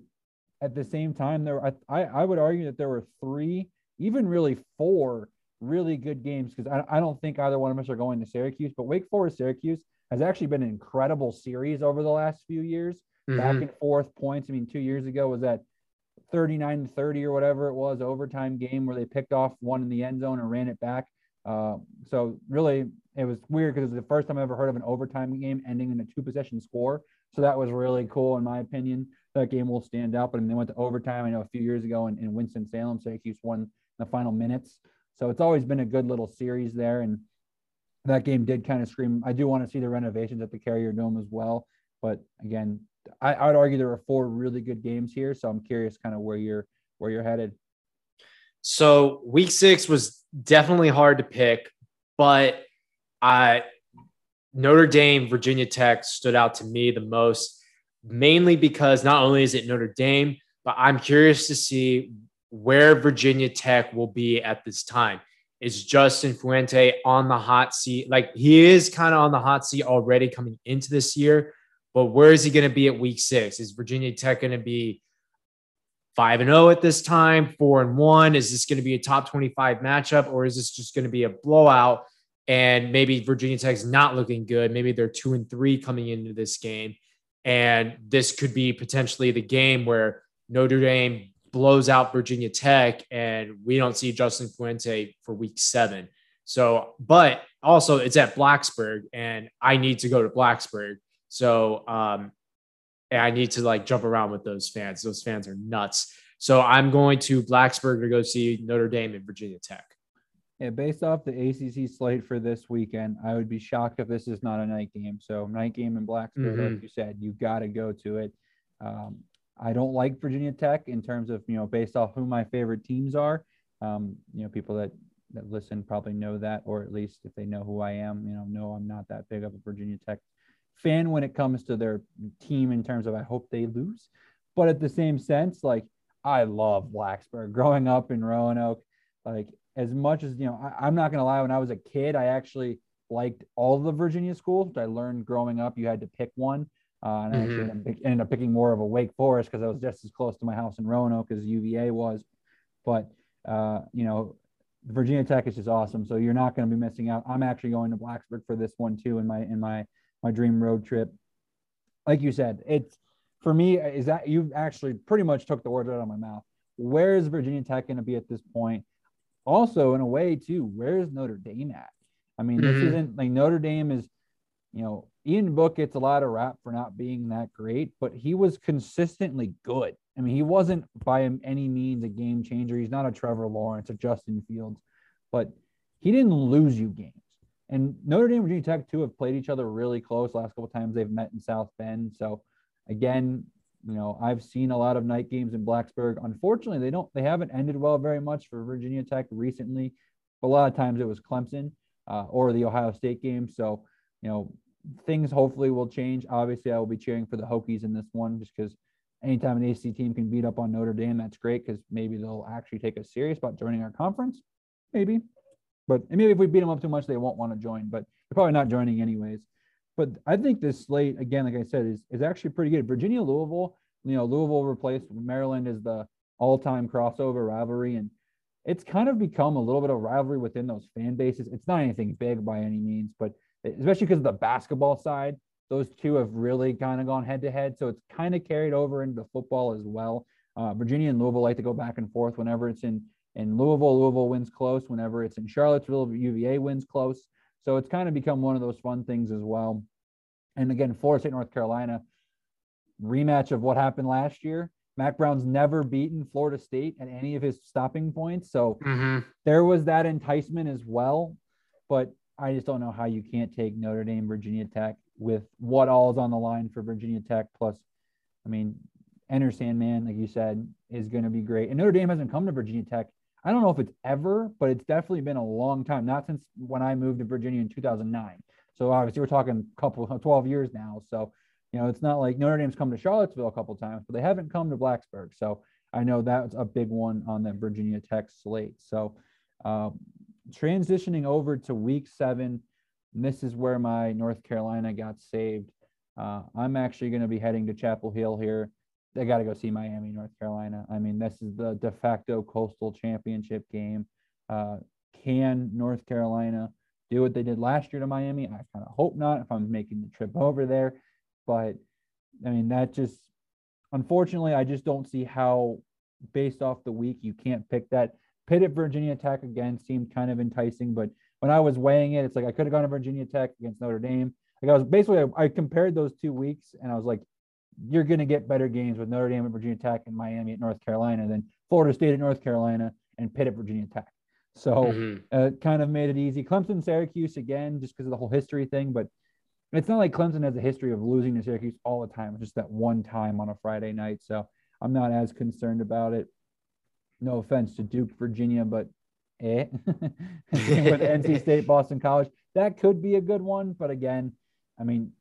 [SPEAKER 1] at the same time, there I I would argue that there were three, even really four really good games because I, I don't think either one of us are going to Syracuse, but Wake Forest Syracuse has actually been an incredible series over the last few years. Mm-hmm. Back and forth points. I mean, two years ago was that 39 to 30 or whatever it was overtime game where they picked off one in the end zone and ran it back. Uh, so really, it was weird because it was the first time I ever heard of an overtime game ending in a two possession score. So that was really cool in my opinion that game will stand out. But they went to overtime. I know a few years ago in, in Winston Salem, Syracuse won in the final minutes. So it's always been a good little series there. And that game did kind of scream. I do want to see the renovations at the Carrier Dome as well. But again, I, I would argue there are four really good games here. So I'm curious kind of where you're where you're headed.
[SPEAKER 2] So week six was definitely hard to pick, but I Notre Dame, Virginia Tech stood out to me the most mainly because not only is it Notre Dame, but I'm curious to see where Virginia Tech will be at this time. Is Justin Fuente on the hot seat? Like he is kind of on the hot seat already coming into this year, but where is he going to be at week six? Is Virginia Tech going to be five and zero oh at this time, four and one? Is this going to be a top twenty-five matchup, or is this just going to be a blowout? And maybe Virginia Tech's not looking good. Maybe they're two and three coming into this game. And this could be potentially the game where Notre Dame blows out Virginia Tech and we don't see Justin Fuente for week seven. So, but also it's at Blacksburg and I need to go to Blacksburg. So, um, and I need to like jump around with those fans. Those fans are nuts. So I'm going to Blacksburg to go see Notre Dame and Virginia Tech.
[SPEAKER 1] Yeah, based off the ACC slate for this weekend, I would be shocked if this is not a night game. So night game in Blacksburg, mm-hmm. like you said, you got to go to it. Um, I don't like Virginia Tech in terms of you know based off who my favorite teams are. Um, you know, people that that listen probably know that, or at least if they know who I am, you know, know I'm not that big of a Virginia Tech fan when it comes to their team in terms of I hope they lose. But at the same sense, like I love Blacksburg. Growing up in Roanoke, like as much as you know, I, am not gonna lie. When I was a kid, I actually liked all the Virginia schools, I learned growing up. You had to pick one, uh, and mm-hmm. I actually mm-hmm. ended, ended up picking more of a Wake Forest because I was just as close to my house in Roanoke as UVA was. But uh, you know, Virginia Tech is just awesome. So you're not going to be missing out. I'm actually going to Blacksburg for this one too in my in my my dream road trip. Like you said, it's for me is that you've actually pretty much took the words out of my mouth. Where is Virginia Tech going to be at this point? also in a way too, where's Notre Dame at? I mean, mm-hmm. this isn't like Notre Dame is, you know, Ian Book gets a lot of rap for not being that great, but he was consistently good. I mean, he wasn't by any means a game changer. He's not a Trevor Lawrence, a Justin Fields, but he didn't lose you games. And Notre Dame and Virginia Tech too have played each other really close. Last couple times they've met in South Bend. So again, you know, I've seen a lot of night games in Blacksburg. Unfortunately, they don't they haven't ended well very much for Virginia Tech recently. But a lot of times it was Clemson uh, or the Ohio State game. So, you know, things hopefully will change. Obviously, I will be cheering for the Hokies in this one just because anytime an AC team can beat up on Notre Dame, that's great because maybe they'll actually take us serious about joining our conference. Maybe. But maybe if we beat them up too much, they won't want to join, but they're probably not joining anyways. But I think this slate, again, like I said, is, is actually pretty good. Virginia, Louisville, you know, Louisville replaced Maryland as the all time crossover rivalry. And it's kind of become a little bit of rivalry within those fan bases. It's not anything big by any means, but especially because of the basketball side, those two have really kind of gone head to head. So it's kind of carried over into football as well. Uh, Virginia and Louisville like to go back and forth whenever it's in in Louisville. Louisville wins close. Whenever it's in Charlottesville, UVA wins close. So it's kind of become one of those fun things as well. And again, Florida State, North Carolina, rematch of what happened last year. Mack Brown's never beaten Florida State at any of his stopping points. So mm-hmm. there was that enticement as well. But I just don't know how you can't take Notre Dame, Virginia Tech with what all is on the line for Virginia Tech. Plus, I mean, Enter Sandman, like you said, is going to be great. And Notre Dame hasn't come to Virginia Tech. I don't know if it's ever, but it's definitely been a long time. Not since when I moved to Virginia in 2009. So obviously we're talking a couple 12 years now. So you know it's not like Notre Dame's come to Charlottesville a couple times, but they haven't come to Blacksburg. So I know that's a big one on the Virginia Tech slate. So um, transitioning over to week seven, this is where my North Carolina got saved. Uh, I'm actually going to be heading to Chapel Hill here. I got to go see Miami, North Carolina. I mean, this is the de facto coastal championship game. Uh, can North Carolina do what they did last year to Miami? I kind of hope not if I'm making the trip over there. But I mean, that just, unfortunately, I just don't see how, based off the week, you can't pick that. Pitt at Virginia Tech again seemed kind of enticing, but when I was weighing it, it's like I could have gone to Virginia Tech against Notre Dame. Like I was basically, I, I compared those two weeks and I was like, you're going to get better games with Notre Dame at Virginia Tech and Miami at North Carolina than Florida State at North Carolina and Pitt at Virginia Tech. So mm-hmm. uh, kind of made it easy. Clemson, Syracuse again, just because of the whole history thing. But it's not like Clemson has a history of losing to Syracuse all the time. It's just that one time on a Friday night. So I'm not as concerned about it no offense to Duke, Virginia, but eh. with NC State, Boston College, that could be a good one. But again, I mean,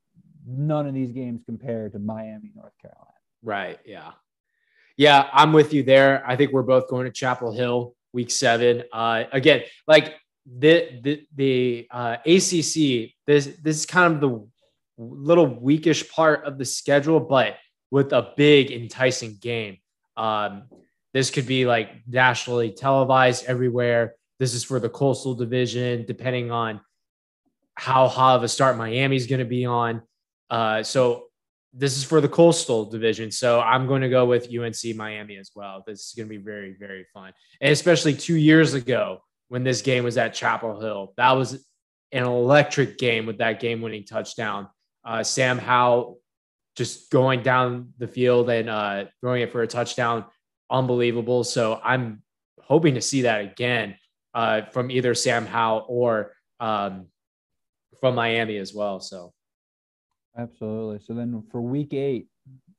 [SPEAKER 1] none of these games compare to Miami, North Carolina.
[SPEAKER 2] Right. Yeah. Yeah, I'm with you there. I think we're both going to Chapel Hill week seven. Uh, again, like the the the uh, ACC, this this is kind of the little weakish part of the schedule, but with a big enticing game. Um, this could be like nationally televised everywhere. This is for the coastal division, depending on how hot of a start Miami's going to be on. Uh, so this is for the coastal division. So I'm going to go with UNC Miami as well. This is going to be very, very fun. And especially two years ago when this game was at Chapel Hill, that was an electric game with that game winning touchdown. Uh, Sam Howell just going down the field and uh, throwing it for a touchdown unbelievable. So I'm hoping to see that again uh, from either Sam Howell or um, from Miami as well. So
[SPEAKER 1] absolutely. So then for week eight,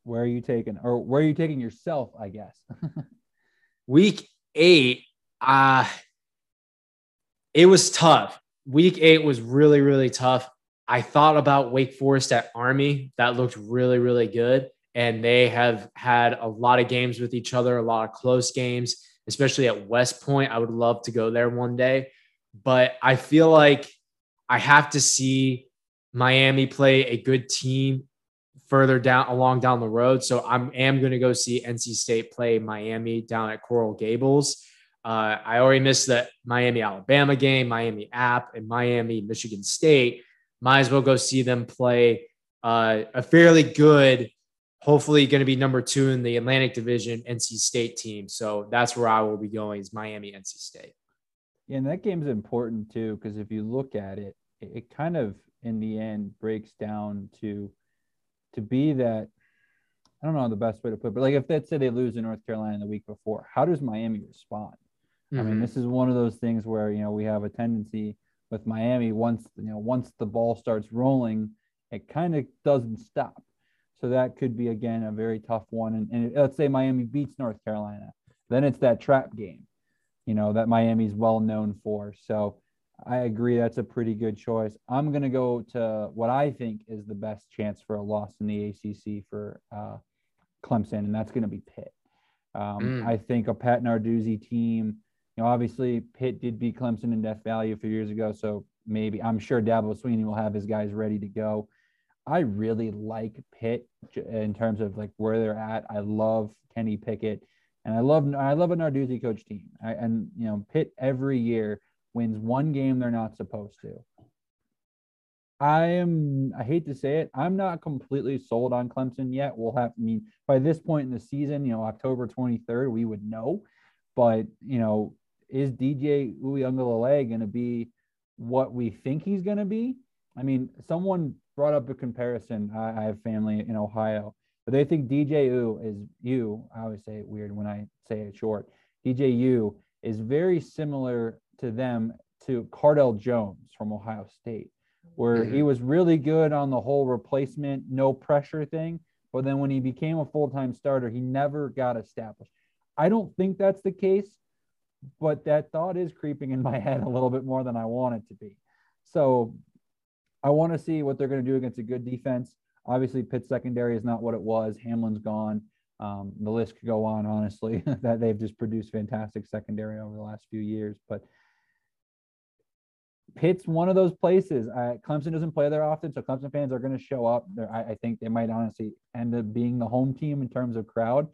[SPEAKER 1] where are you taking, or where are you taking yourself? I guess.
[SPEAKER 2] week eight, uh, it was tough. Week eight was really, really tough. I thought about Wake Forest at Army. That looked really, really good and they have had a lot of games with each other, a lot of close games, especially at West Point. I would love to go there one day, but I feel like I have to see Miami play a good team further down along down the road. So I'm going to go see NC State play Miami down at Coral Gables. Uh, I already missed the Miami Alabama game, Miami App, and Miami Michigan State. Might as well go see them play uh, a fairly good hopefully going to be number two in the Atlantic Division NC State team. So that's where I will be going is Miami NC State.
[SPEAKER 1] Yeah, and that game's important too because if you look at it, it, it kind of in the end breaks down to to be that I don't know the best way to put it, but like if let's say they lose in North Carolina the week before, how does Miami respond? Mm-hmm. I mean, mm-hmm. this is one of those things where you know we have a tendency with Miami once you know once the ball starts rolling, it kind of doesn't stop. So that could be again a very tough one. And, and let's say Miami beats North Carolina, then it's that trap game, you know, that Miami's well known for. So I agree that's a pretty good choice. I'm going to go to what I think is the best chance for a loss in the ACC for uh, Clemson, and that's going to be Pitt. Um, mm. I think a Pat Narduzzi team, you know, obviously Pitt did beat Clemson in Death Valley a few years ago, so maybe I'm sure Dabo Swinney will have his guys ready to go. I really like Pitt in terms of like where they're at. I love Kenny Pickett, and I love I love a Narduzzi coach team. I, and you know, Pitt every year wins one game they're not supposed to. I am I hate to say it, I'm not completely sold on Clemson yet. We'll have I mean by this point in the season, you know, October 23rd, we would know. But you know, is DJ Uiagalelei going to be what we think he's going to be? I mean, someone brought up a comparison. I, I have family in Ohio, but they think DJ U is you. I always say it weird when I say it short. DJ U is very similar to them to Cardale Jones from Ohio State, where mm-hmm. he was really good on the whole replacement, no pressure thing. But then when he became a full time starter, he never got established. I don't think that's the case, but that thought is creeping in my head a little bit more than I want it to be. So I want to see what they're going to do against a good defense. Obviously, Pitt secondary is not what it was. Hamlin's gone. Um, the list could go on, honestly, that they've just produced fantastic secondary over the last few years. But Pitt's one of those places. Uh, Clemson doesn't play there often, so Clemson fans are going to show up. I, I, think they might honestly end up being the home team in terms of crowd.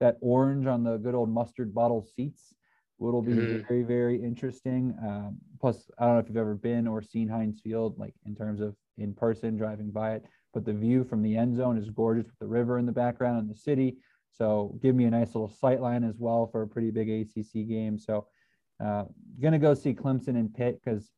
[SPEAKER 1] That orange on the good old mustard bottle seats will be mm-hmm. very, very interesting. Um, plus, I don't know if you've ever been or seen Heinz Field, like in terms of in person driving by it, but the view from the end zone is gorgeous with the river in the background and the city. So, give me a nice little sight line as well for a pretty big ACC game. So, uh, gonna go see Clemson and Pitt because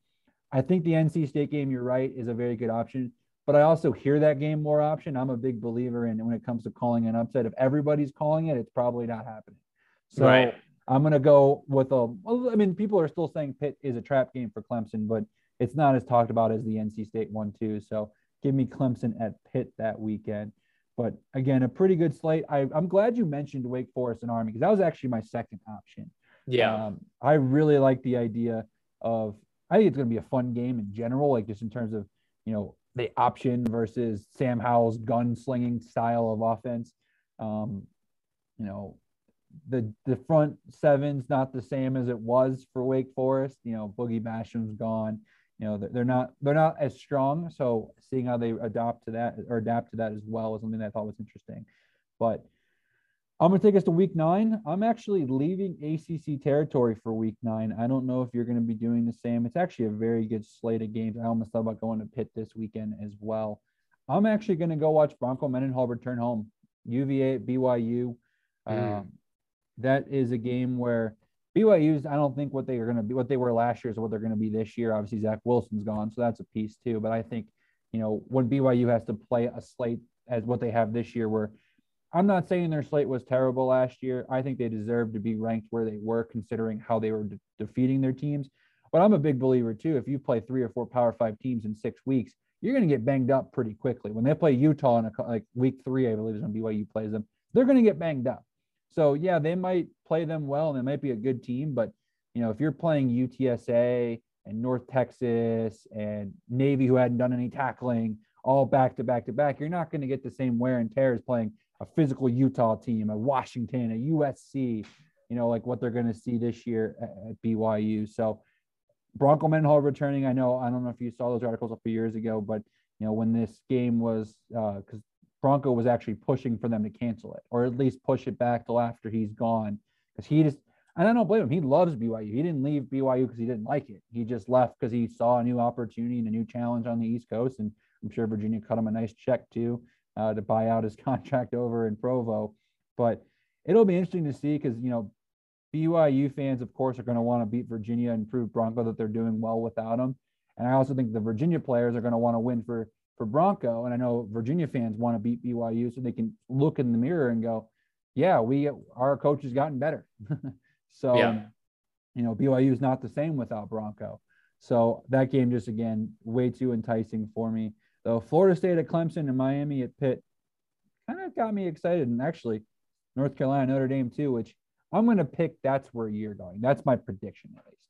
[SPEAKER 1] I think the NC State game, you're right, is a very good option. But I also hear that game more option. I'm a big believer in when it comes to calling an upset. If everybody's calling it, it's probably not happening. So right. I'm going to go with a. Well, I mean, people are still saying Pitt is a trap game for Clemson, but it's not as talked about as the NC State one too. So give me Clemson at Pitt that weekend. But again, a pretty good slate. I, I'm glad you mentioned Wake Forest and Army because that was actually my second option.
[SPEAKER 2] Yeah, um,
[SPEAKER 1] I really like the idea of I think it's going to be a fun game in general, like just in terms of, you know, the option versus Sam Howell's gunslinging style of offense. Um, you know, the the front seven's not the same as it was for Wake Forest. You know, Boogie Basham's gone. You know, they're not they're not as strong. So seeing how they adopt to that or adapt to that as well is something that I thought was interesting. But I'm going to take us to week nine. I'm actually leaving ACC territory for week nine. I don't know if you're going to be doing the same. It's actually a very good slate of games. I almost thought about going to Pitt this weekend as well. I'm actually going to go watch Bronco Mendenhall return home. UVA BYU. Mm. Um, that is a game where BYU's, I don't think what they are going to be, what they were last year is what they're going to be this year. Obviously, Zach Wilson's gone. So that's a piece too. But I think, you know, when BYU has to play a slate as what they have this year, where I'm not saying their slate was terrible last year. I think they deserve to be ranked where they were, considering how they were de- defeating their teams. But I'm a big believer too. If you play three or four Power Five teams in six weeks, you're going to get banged up pretty quickly. When they play Utah in a, like week three, I believe is when BYU plays them, they're going to get banged up. So yeah, they might play them well, and they might be a good team. But you know, if you're playing UTSA and North Texas and Navy, who hadn't done any tackling, all back to back to back, you're not going to get the same wear and tear as playing a physical Utah team, a Washington, a USC, you know, like what they're going to see this year at, BYU. So Bronco Mendenhall returning. I know, I don't know if you saw those articles a few years ago, but you know, when this game was, because uh, Bronco was actually pushing for them to cancel it or at least push it back till after he's gone. Because he just, and I don't blame him. He loves BYU. He didn't leave BYU because he didn't like it. He just left because he saw a new opportunity and a new challenge on the East Coast. And I'm sure Virginia cut him a nice check too uh, to buy out his contract over in Provo. But it'll be interesting to see because you know BYU fans, of course, are going to want to beat Virginia and prove Bronco that they're doing well without him. And I also think the Virginia players are going to want to win for for Bronco. And I know Virginia fans want to beat BYU so they can look in the mirror and go, "Yeah, we our coach has gotten better." so, yeah. you know, BYU is not the same without Bronco. So that game just again way too enticing for me. Though Florida State at Clemson and Miami at Pitt kind of got me excited, and actually North Carolina Notre Dame too, which I'm going to pick. That's where you're going. That's my prediction at least.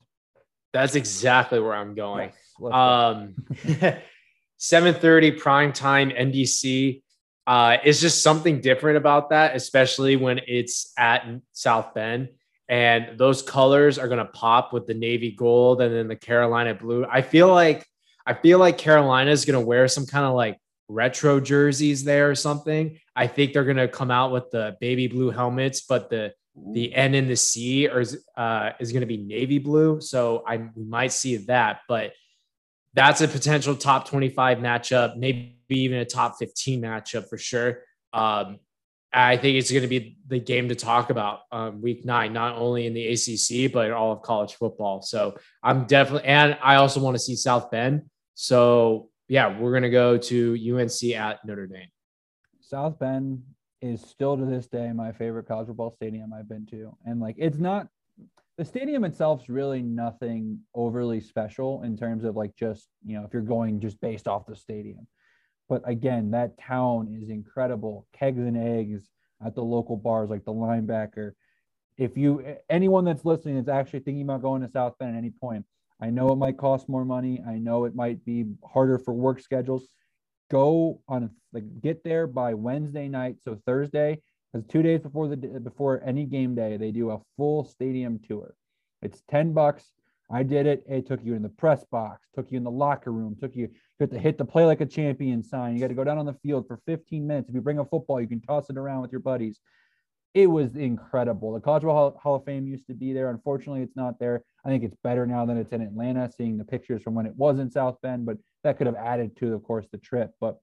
[SPEAKER 2] That's exactly where I'm going. Yes, um, 7:30 prime time NBC. Uh, it's just something different about that, especially when it's at South Bend and those colors are going to pop with the navy gold and then the Carolina blue. I feel like I feel like Carolina is going to wear some kind of like retro jerseys there or something. I think they're going to come out with the baby blue helmets, but the the N in the C or is, uh, is going to be navy blue. So I we might see that, but that's a potential top 25 matchup, maybe even a top 15 matchup for sure. Um, I think it's going to be the game to talk about um, week nine, not only in the ACC, but in all of college football. So I'm definitely, and I also want to see South Bend. So yeah, we're to go to UNC at Notre Dame.
[SPEAKER 1] South Bend is still to this day my favorite college football stadium I've been to. And like, it's not the stadium itself is really nothing overly special in terms of like just, you know, if you're going just based off the stadium. But again, that town is incredible. Kegs and eggs at the local bars, like the linebacker. If you, anyone that's listening is actually thinking about going to South Bend at any point, I know it might cost more money. I know it might be harder for work schedules. Go on, like, get there by Wednesday night. So Thursday, because two days before the before any game day, they do a full stadium tour. It's ten bucks. I did it. It took you in the press box, took you in the locker room, took you, you have to hit the play like a champion sign. You got to go down on the field for 15 minutes. If you bring a football, you can toss it around with your buddies. It was incredible. The College Hall, Hall of Fame used to be there. Unfortunately, it's not there. I think it's better now than it's in Atlanta, seeing the pictures from when it was in South Bend, but that could have added to, of course, the trip. But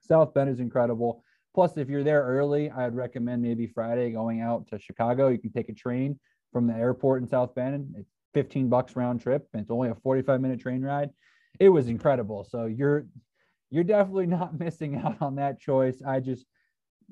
[SPEAKER 1] South Bend is incredible. Plus, if you're there early, I'd recommend maybe Friday going out to Chicago. You can take a train from the airport in South Bend. It's 15 bucks round trip and it's only a 45 minute train ride. It was incredible. So you're you're definitely not missing out on that choice. I just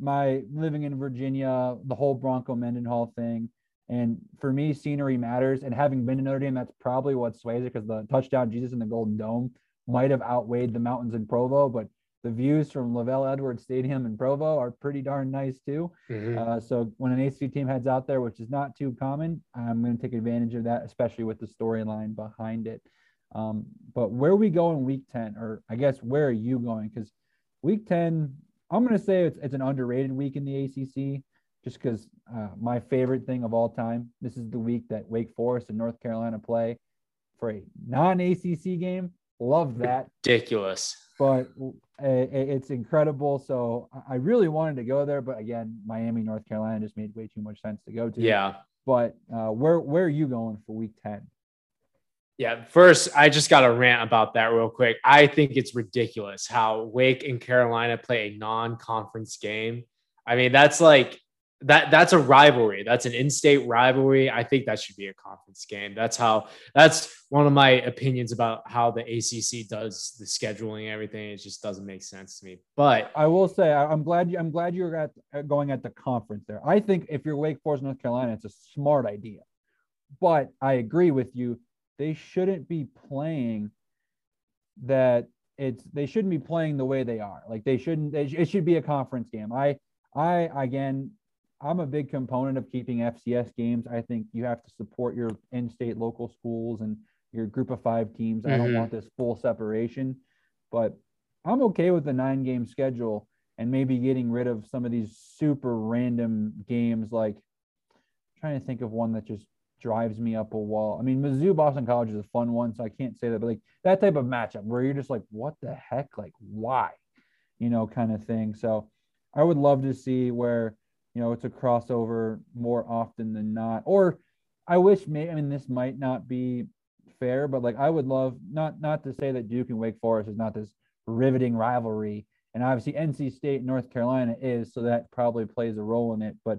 [SPEAKER 1] my living in Virginia, the whole Bronco Mendenhall thing. And for me, scenery matters. And having been to Notre Dame, that's probably what sways it because the touchdown Jesus in the Golden Dome might have outweighed the mountains in Provo. But the views from LaVell Edwards Stadium in Provo are pretty darn nice too. Mm-hmm. Uh, so when an AC team heads out there, which is not too common, I'm going to take advantage of that, especially with the storyline behind it. Um, but where we go in week 10, or I guess where are you going? Because week 10, I'm going to say it's, it's an underrated week in the ACC just because uh, my favorite thing of all time, this is the week that Wake Forest and North Carolina play for a non ACC game. Love that.
[SPEAKER 2] Ridiculous
[SPEAKER 1] but it's incredible. So I really wanted to go there, but again, Miami, North Carolina just made way too much sense to go to.
[SPEAKER 2] Yeah.
[SPEAKER 1] But uh, where where are you going for Week Ten?
[SPEAKER 2] Yeah, first, I just got a rant about that real quick. I think it's ridiculous how Wake and Carolina play a non-conference game. I mean, that's like that that's a rivalry. That's an in-state rivalry. I think that should be a conference game. That's how that's one of my opinions about how the ACC does the scheduling and everything. It just doesn't make sense to me. But
[SPEAKER 1] I will say I'm glad you I'm glad you're at going at the conference there. I think if you're Wake Forest, North Carolina, it's a smart idea. But I agree with you. They shouldn't be playing that it's they shouldn't be playing the way they are. Like they shouldn't. They, it should be a conference game. I I again I'm a big component of keeping FCS games. I think you have to support your in-state local schools and your group of five teams. Mm-hmm. I don't mm-hmm. want this full separation, but I'm okay with the nine game schedule and maybe getting rid of some of these super random games. Like I'm trying to think of one that just drives me up a wall. I mean, Mizzou Boston College is a fun one, so I can't say that, but like that type of matchup where you're just like, what the heck? Like, why? You know, kind of thing. So I would love to see where you know, it's a crossover more often than not. Or I wish may I mean this might not be fair, but like I would love not not to say that Duke and Wake Forest is not this riveting rivalry. And obviously NC State, North Carolina is, so that probably plays a role in it. But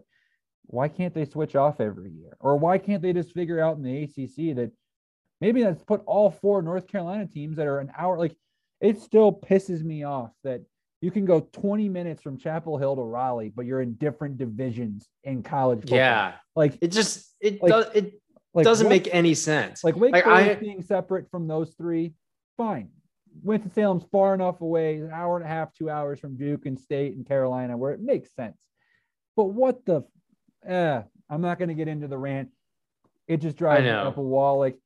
[SPEAKER 1] why can't they switch off every year? Or why can't they just figure out in the ACC that maybe let's put all four North Carolina teams that are an hour? Like it still pisses me off that you can go 20 minutes from Chapel Hill to Raleigh, but you're in different divisions in college football.
[SPEAKER 2] Yeah.
[SPEAKER 1] Like
[SPEAKER 2] It just it
[SPEAKER 1] Like-
[SPEAKER 2] does it
[SPEAKER 1] like
[SPEAKER 2] doesn't
[SPEAKER 1] what-
[SPEAKER 2] make any sense.
[SPEAKER 1] like Wake
[SPEAKER 2] like,
[SPEAKER 1] Forest
[SPEAKER 2] I-
[SPEAKER 1] being separate from those three, fine. Winston Salem's far enough away, an hour and a half, two hours from Duke and State and Carolina, where it makes sense. But what the? Eh, I'm not going to get into the rant. It just drives me up a wall. Like,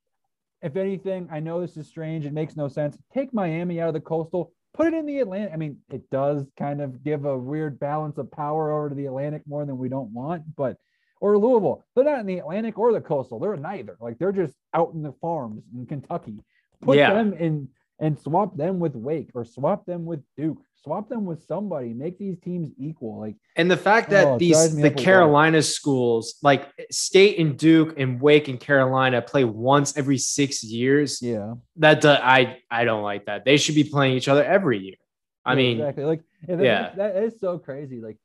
[SPEAKER 1] if anything, I know this is strange. It makes no sense. Take Miami out of the coastal, put it in the Atlantic. I mean, it does kind of give a weird balance of power over to the Atlantic more than we don't want, but or Louisville. They're not in the Atlantic or the coastal. They're neither. Like they're just out in the farms in Kentucky. Put
[SPEAKER 2] Yeah.
[SPEAKER 1] them in and swap them with Wake or swap them with Duke. Swap them with somebody. Make these teams equal. Like
[SPEAKER 2] And the fact that
[SPEAKER 1] Oh,
[SPEAKER 2] these the. Carolina schools, like State and Duke and Wake and Carolina, play once every six years.
[SPEAKER 1] yeah,
[SPEAKER 2] That do- I I don't like that. They should be playing each other every year. I
[SPEAKER 1] Yeah,
[SPEAKER 2] mean,
[SPEAKER 1] exactly. Like yeah, that,
[SPEAKER 2] yeah.
[SPEAKER 1] that is so crazy. Like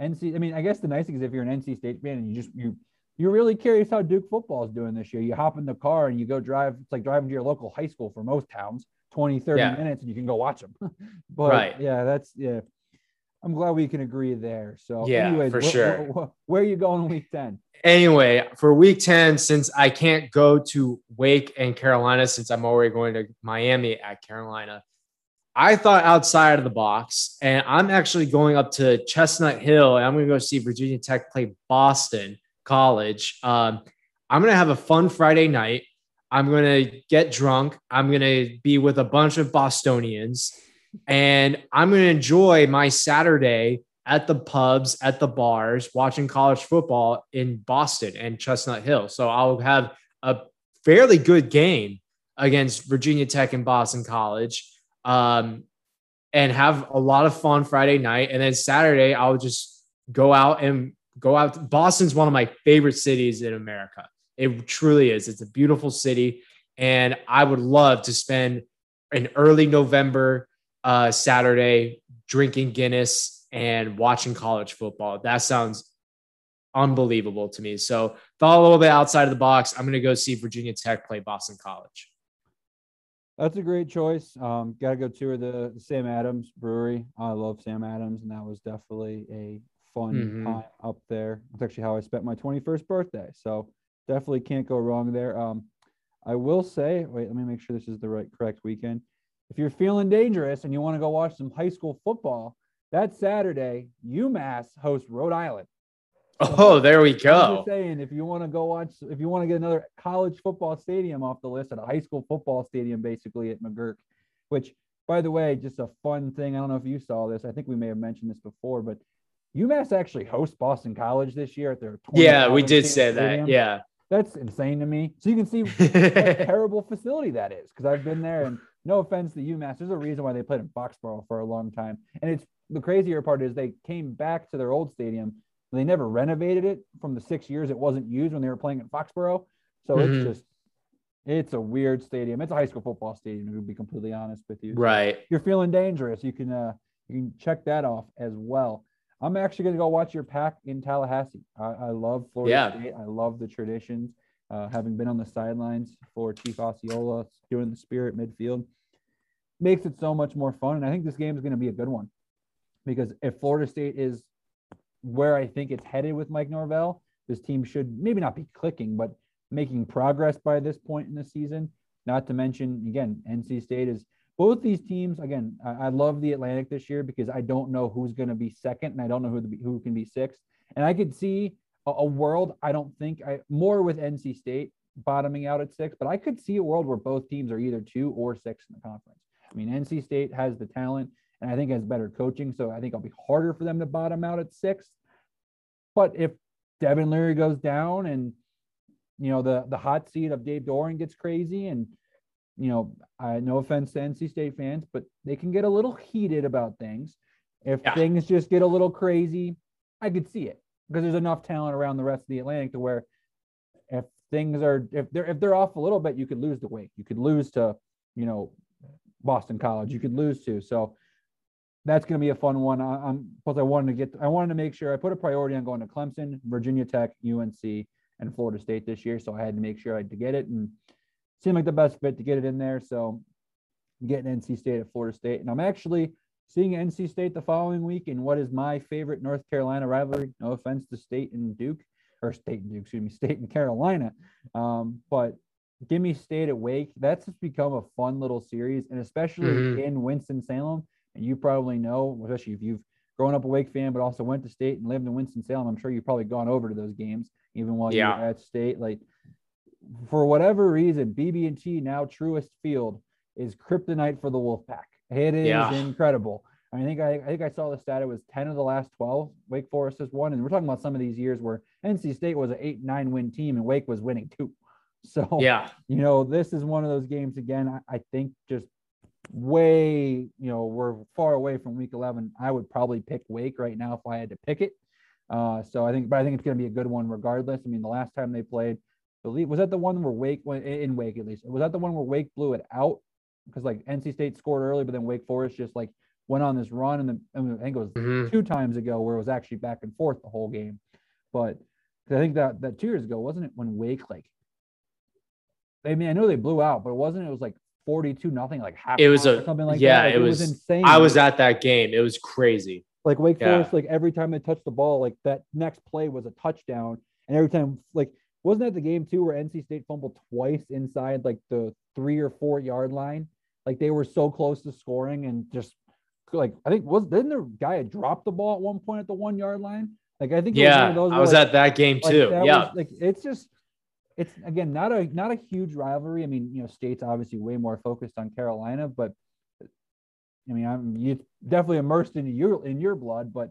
[SPEAKER 1] NC. I mean, I guess the nice thing is if you're an NC State fan and you just you you're really curious how Duke football is doing this year. You hop in the car and you go drive. It's like driving to your local high school for most towns, 20, 30
[SPEAKER 2] Yeah.
[SPEAKER 1] minutes, and you can go watch them. but
[SPEAKER 2] Right.
[SPEAKER 1] yeah, that's yeah. I'm glad we can agree there. So
[SPEAKER 2] Yeah,
[SPEAKER 1] anyways,
[SPEAKER 2] for
[SPEAKER 1] wh- wh-
[SPEAKER 2] sure.
[SPEAKER 1] wh- where are you going week 10?
[SPEAKER 2] anyway, for week 10, since I can't go to Wake and Carolina, since I'm already going to Miami at Carolina, I thought outside of the box, and I'm actually going up to Chestnut Hill, and I'm going to go see Virginia Tech play Boston College. Um, I'm going to have a fun Friday night. I'm going to get drunk. I'm going to be with a bunch of Bostonians, and I'm going to enjoy my Saturday at the pubs, at the bars, watching college football in Boston and Chestnut Hill. So I'll have a fairly good game against Virginia Tech and Boston College um, and have a lot of fun Friday night. And then Saturday, I'll just go out and go out. Boston's one of my favorite cities in America. It truly is. It's a beautiful city. And I would love to spend an early November uh, Saturday drinking Guinness and watching college football. That sounds unbelievable to me. So, thought a little bit outside of the box. I'm going to go see Virginia Tech play Boston College.
[SPEAKER 1] That's a great choice. Um, got to go tour the, Sam Adams Brewery. I love Sam Adams, and that was definitely a fun
[SPEAKER 2] Mhm.
[SPEAKER 1] time up there. It's actually how I spent my 21st birthday. So definitely can't go wrong there. Um, I will say, wait, let me make sure this is the right correct weekend. If you're feeling dangerous and you want to go watch some high school football, that Saturday, UMass hosts Rhode Island.
[SPEAKER 2] Oh, there we
[SPEAKER 1] I'm
[SPEAKER 2] go.
[SPEAKER 1] just saying, if you want to go watch, if you want to get another college football stadium off the list, at a high school football stadium, basically at McGuirk, which, by the way, just a fun thing. I don't know if you saw this. I think we may have mentioned this before, but UMass actually hosts Boston College this year at their.
[SPEAKER 2] Yeah, we did say that. Yeah.
[SPEAKER 1] That's insane to me. So you can see what a terrible facility that is because I've been there and no offense to UMass, there's a reason why they played in Foxborough for a long time. And it's the crazier part is they came back to their old stadium. They never renovated it from the six years it wasn't used when they were playing at Foxborough. So
[SPEAKER 2] Mhm.
[SPEAKER 1] it's just it's a weird stadium. It's a high school football stadium, to be completely honest with you.
[SPEAKER 2] Right.
[SPEAKER 1] you're feeling dangerous, you can uh you can check that off as well. I'm actually gonna go watch your pack in Tallahassee. I, I love Florida
[SPEAKER 2] Yeah.
[SPEAKER 1] State. I love the traditions. Uh, having been on the sidelines for Chief Osceola doing the spirit midfield, makes it so much more fun. And I think this game is going to be a good one because if Florida State is where I think it's headed with Mike Norvell, this team should maybe not be clicking, but making progress by this point in the season. Not to mention, again, NC State is both these teams. Again, I, I love the Atlantic this year because I don't know who's going to be second, and I don't know who the, who can be sixth. And I could see a, a world. I don't think I more with NC State bottoming out at six, but I could see a world where both teams are either two or six in the conference. I mean, NC State has the talent and I think has better coaching. So I think it'll be harder for them to bottom out at six. But if Devin Leary goes down and you know the the hot seat of Dave Doeren gets crazy and you know, I no offense to NC State fans, but they can get a little heated about things. If
[SPEAKER 2] Yeah.
[SPEAKER 1] things just get a little crazy, I could see it because there's enough talent around the rest of the Atlantic to where if things are if they're if they're off a little bit, you could lose to Wake, you could lose to, you know, Boston College, you could lose to. So that's going to be a fun one. I, am plus I wanted to get I wanted to make sure I put a priority on going to Clemson, Virginia Tech, UNC, and Florida State this year. So I had to make sure I had to get it and seemed like the best fit to get it in there. So I'm getting NC State at Florida State, and I'm actually seeing NC State the following week in what is my favorite North Carolina rivalry. No offense to State and Duke, or State and Duke, excuse me, State and Carolina. Um, but give me State at Wake. That's become a fun little series, and especially mm-hmm. in Winston Salem. And you probably know, especially if you've grown up a Wake fan, but also went to State and lived in Winston Salem. I'm sure you've probably gone over to those games even while yeah. you were at State. Like for whatever reason, BB&T now Truist Field is kryptonite for the Wolfpack. It is yeah. incredible. I think I, I think I saw the stat. It was 10 of the last 12 Wake Forest has won. And we're talking about some of these years where NC State was an eight, nine win team and Wake was winning two. So,
[SPEAKER 2] yeah,
[SPEAKER 1] you know, this is one of those games again. I, I think just way, you know, we're far away from week 11. I would probably pick Wake right now if I had to pick it. Uh, so I think, but I think it's going to be a good one regardless. I mean, the last time they played, believe was that the one where Wake went in Wake at least was that the one where Wake blew it out because like NC State scored early, but then Wake Forest just like went on this run, and then I, mean, I think it was mm-hmm. two times ago where it was actually back and forth the whole game. But I think that that two years ago wasn't it when Wake like I mean I know they blew out, but it wasn't it was like 42 nothing like half
[SPEAKER 2] it was a something like yeah like, it, was, was, insane i was at that game it was crazy
[SPEAKER 1] like wake yeah. forest like every time they touched the ball like that next play was a touchdown and every time like wasn't that the game too where nc state fumbled twice inside like the three or four yard line? Like they were so close to scoring and just like i think was didn't the guy had dropped the ball at one point at the one yard line? Like i think
[SPEAKER 2] yeah was i was like, at that game too. like, yeah.
[SPEAKER 1] was, like it's just it's again not a not a huge rivalry. I mean, you know, state's obviously way more focused on Carolina, but I mean, I'm you definitely immersed in your in your blood, but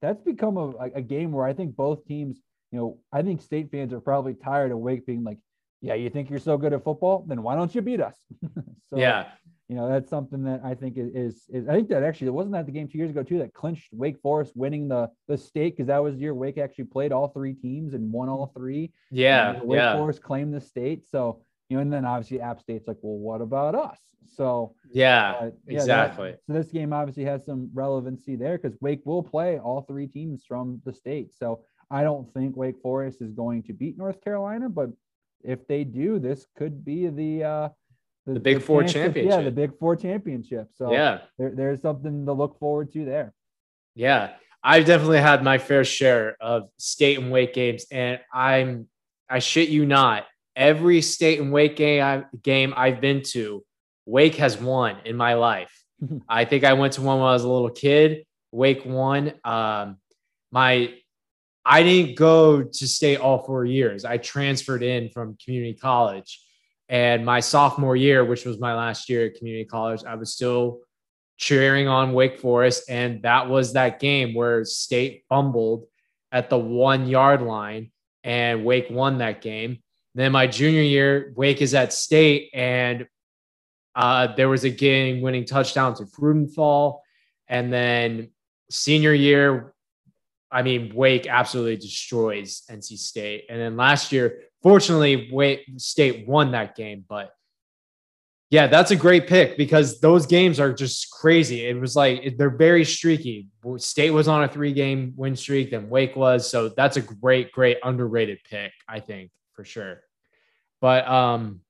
[SPEAKER 1] that's become a, a game where I think both teams, you know, I think state fans are probably tired of Wake being like, yeah, you think you're so good at football, then why don't you beat us?
[SPEAKER 2] so, yeah,
[SPEAKER 1] you know that's something that I think is, is, I think that actually it wasn't that the game two years ago too that clinched Wake Forest winning the the state because that was the year Wake actually played all three teams and won all three.
[SPEAKER 2] Yeah,
[SPEAKER 1] Wake
[SPEAKER 2] yeah.
[SPEAKER 1] Forest claimed the state, so you know, and then obviously App State's like, well, what about us? So
[SPEAKER 2] yeah, uh, yeah
[SPEAKER 1] exactly. That, so this game obviously has some relevancy there because Wake will play all three teams from the state. So I don't think Wake Forest is going to beat North Carolina, but if they do, this could be the uh,
[SPEAKER 2] the, the Big the Four championship.
[SPEAKER 1] Yeah, the Big Four championship. So
[SPEAKER 2] yeah,
[SPEAKER 1] there, there's something to look forward to there.
[SPEAKER 2] Yeah, I've definitely had my fair share of state and weight games, and I'm I shit you not. Every state and weight game I, game I've been to, Wake has won in my life. I think I went to one when I was a little kid. Wake won. Um, my I didn't go to state all four years. I transferred in from community college. And my sophomore year, which was my last year at community college, I was still cheering on Wake Forest. And that was that game where state fumbled at the one yard line and Wake won that game. Then my junior year, Wake is at state and uh, there was a game winning touchdown to Freudenthal. And then senior year, I mean, Wake absolutely destroys NC State. And then last year, Fortunately, Wake State won that game, but yeah, that's a great pick because those games are just crazy. It was like they're very streaky. State was on a three game win streak, then Wake was. So that's a great, great underrated pick, I think, for sure. But um,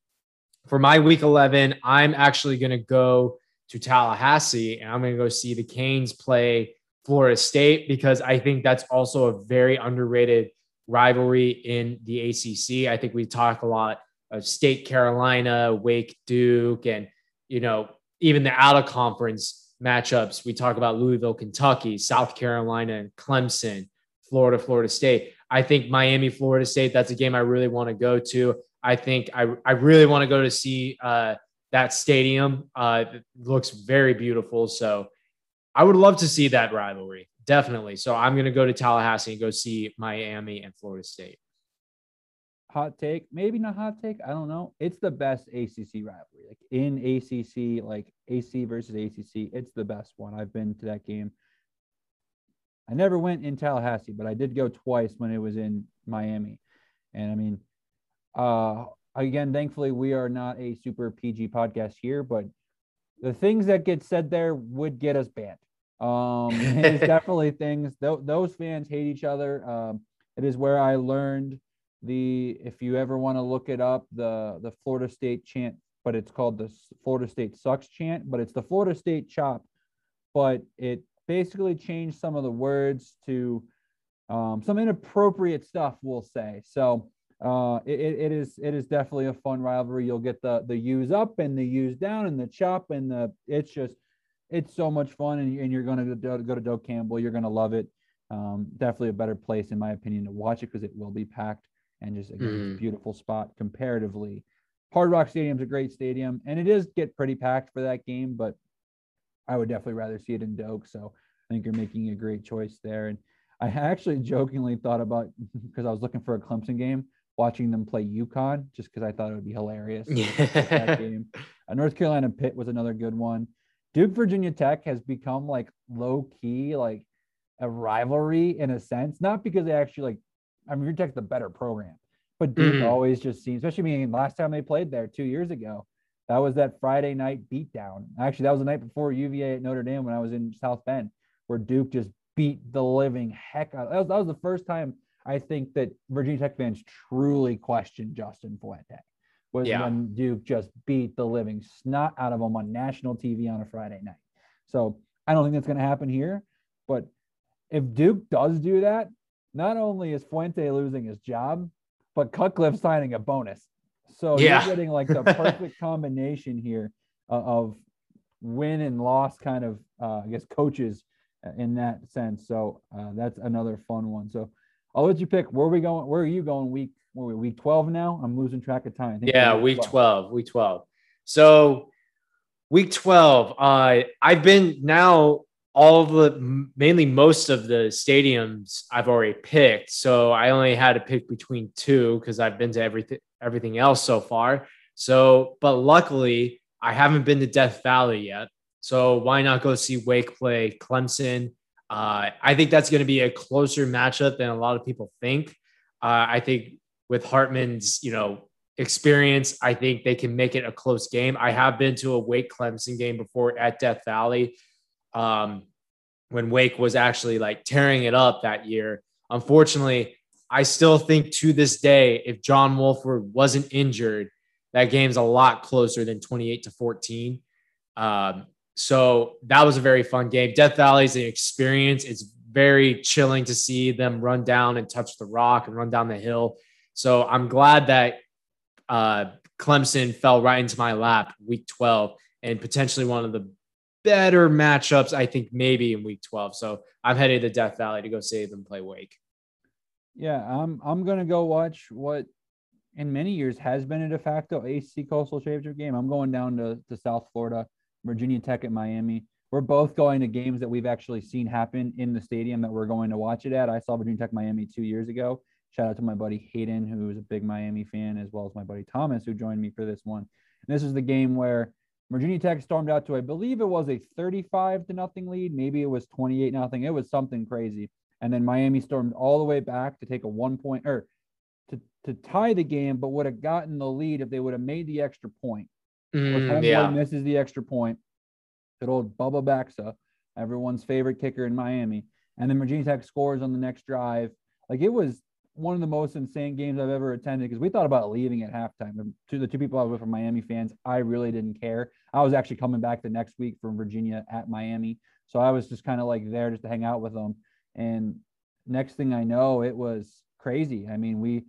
[SPEAKER 2] for my week 11, I'm actually going to go to Tallahassee and I'm going to go see the Canes play Florida State because I think that's also a very underrated rivalry in the ACC. I think we talk a lot of State Carolina, Wake Duke, and you know even the out of conference matchups. We talk about Louisville, Kentucky, South Carolina, and Clemson, Florida, Florida State. I think Miami, Florida State. That's a game I really want to go to. I think I I really want to go to see uh, that stadium. Uh, looks very beautiful. So I would love to see that rivalry definitely. So I'm going to go to Tallahassee and go see Miami and Florida State.
[SPEAKER 1] Hot take, maybe not hot take. I don't know. It's the best ACC rivalry, like in ACC, like AC versus ACC. It's the best one. I've been to that game. I never went in Tallahassee, but I did go twice when it was in Miami. And I mean, uh, again, thankfully, we are not a super PG podcast here, but the things that get said there would get us banned. Um, it's definitely things th- those fans hate each other. Um, it is where I learned the if you ever want to look it up the the Florida State chant, but it's called the Florida State sucks chant, but it's the Florida State chop, but it basically changed some of the words to um, some inappropriate stuff, we'll say. So uh, it, it is it is definitely a fun rivalry. You'll get the the use up and the use down and the chop and the it's just it's so much fun and, and you're going to go, go to Doak Campbell. You're going to love it. Um, definitely a better place in my opinion to watch it because it will be packed and just again, mm. beautiful spot comparatively. Hard Rock Stadium's a great stadium and it is get pretty packed for that game, but I would definitely rather see it in Doak. So I think you're making a great choice there. And I actually jokingly thought about because I was looking for a Clemson game watching them play UConn just because I thought it would be hilarious. that game. Uh, North Carolina Pitt was another good one. Duke Virginia Tech has become like low key, like a rivalry in a sense, not because they actually like, I mean, Virginia Tech's the better program, but Duke mm-hmm. always just seems, especially I mean, last time they played there two years ago, that was that Friday night beatdown. Actually, that was the night before UVA at Notre Dame when I was in South Bend, where Duke just beat the living heck out. That was, that was the first time I think that Virginia Tech fans truly questioned Justin Fuente was yeah. when Duke just beat the living snot out of them on national TV on a Friday night. So I don't think that's going to happen here. But if Duke does do that, not only is Fuente losing his job, but Cutcliffe signing a bonus. So yeah. you're getting like the perfect combination here of win and loss kind of, uh, I guess, coaches in that sense. So uh, that's another fun one. So I'll let you pick. Where are we going? Where are you going? Week where we week twelve now? I'm losing track of time.
[SPEAKER 2] yeah, week 12. 12. Week twelve. So week twelve. Uh, I've been now all the mainly most of the stadiums I've already picked. So I only had to pick between two because I've been to everything everything else so far. So, but luckily I haven't been to Death Valley yet. So why not go see Wake play Clemson? Uh, I think that's going to be a closer matchup than a lot of people think. Uh, I think with Hartman's, you know, experience, I think they can make it a close game. I have been to a Wake Clemson game before at Death Valley um, when Wake was actually like tearing it up that year. Unfortunately, I still think to this day, if John Wolford wasn't injured, that game's a lot closer than 28 to 14. Um, so that was a very fun game. Death Valley is an experience. It's very chilling to see them run down and touch the rock and run down the hill. So I'm glad that uh, Clemson fell right into my lap week 12 and potentially one of the better matchups, I think, maybe in week 12. So I'm headed to Death Valley to go see them play Wake.
[SPEAKER 1] Yeah, I'm I'm gonna go watch what in many years has been a de facto AC Coastal Championship game. I'm going down to, to South Florida Virginia Tech at Miami. We're both going to games that we've actually seen happen in the stadium that we're going to watch it at. I saw Virginia Tech Miami two years ago. Shout out to my buddy Hayden, who is a big Miami fan, as well as my buddy Thomas, who joined me for this one. And this is the game where Virginia Tech stormed out to, I believe it was a 35 to nothing lead. Maybe it was 28 nothing. It was something crazy. And then Miami stormed all the way back to take a one point or to, to tie the game, but would have gotten the lead if they would have made the extra point. Mm, yeah. misses the extra point. Good old Bubba Baxa, everyone's favorite kicker in Miami. And then Virginia Tech scores on the next drive. Like it was one of the most insane games I've ever attended because we thought about leaving at halftime. To the two people I was with from Miami fans, I really didn't care. I was actually coming back the next week from Virginia at Miami. So I was just kind of like there just to hang out with them. And next thing I know, it was crazy. I mean, we,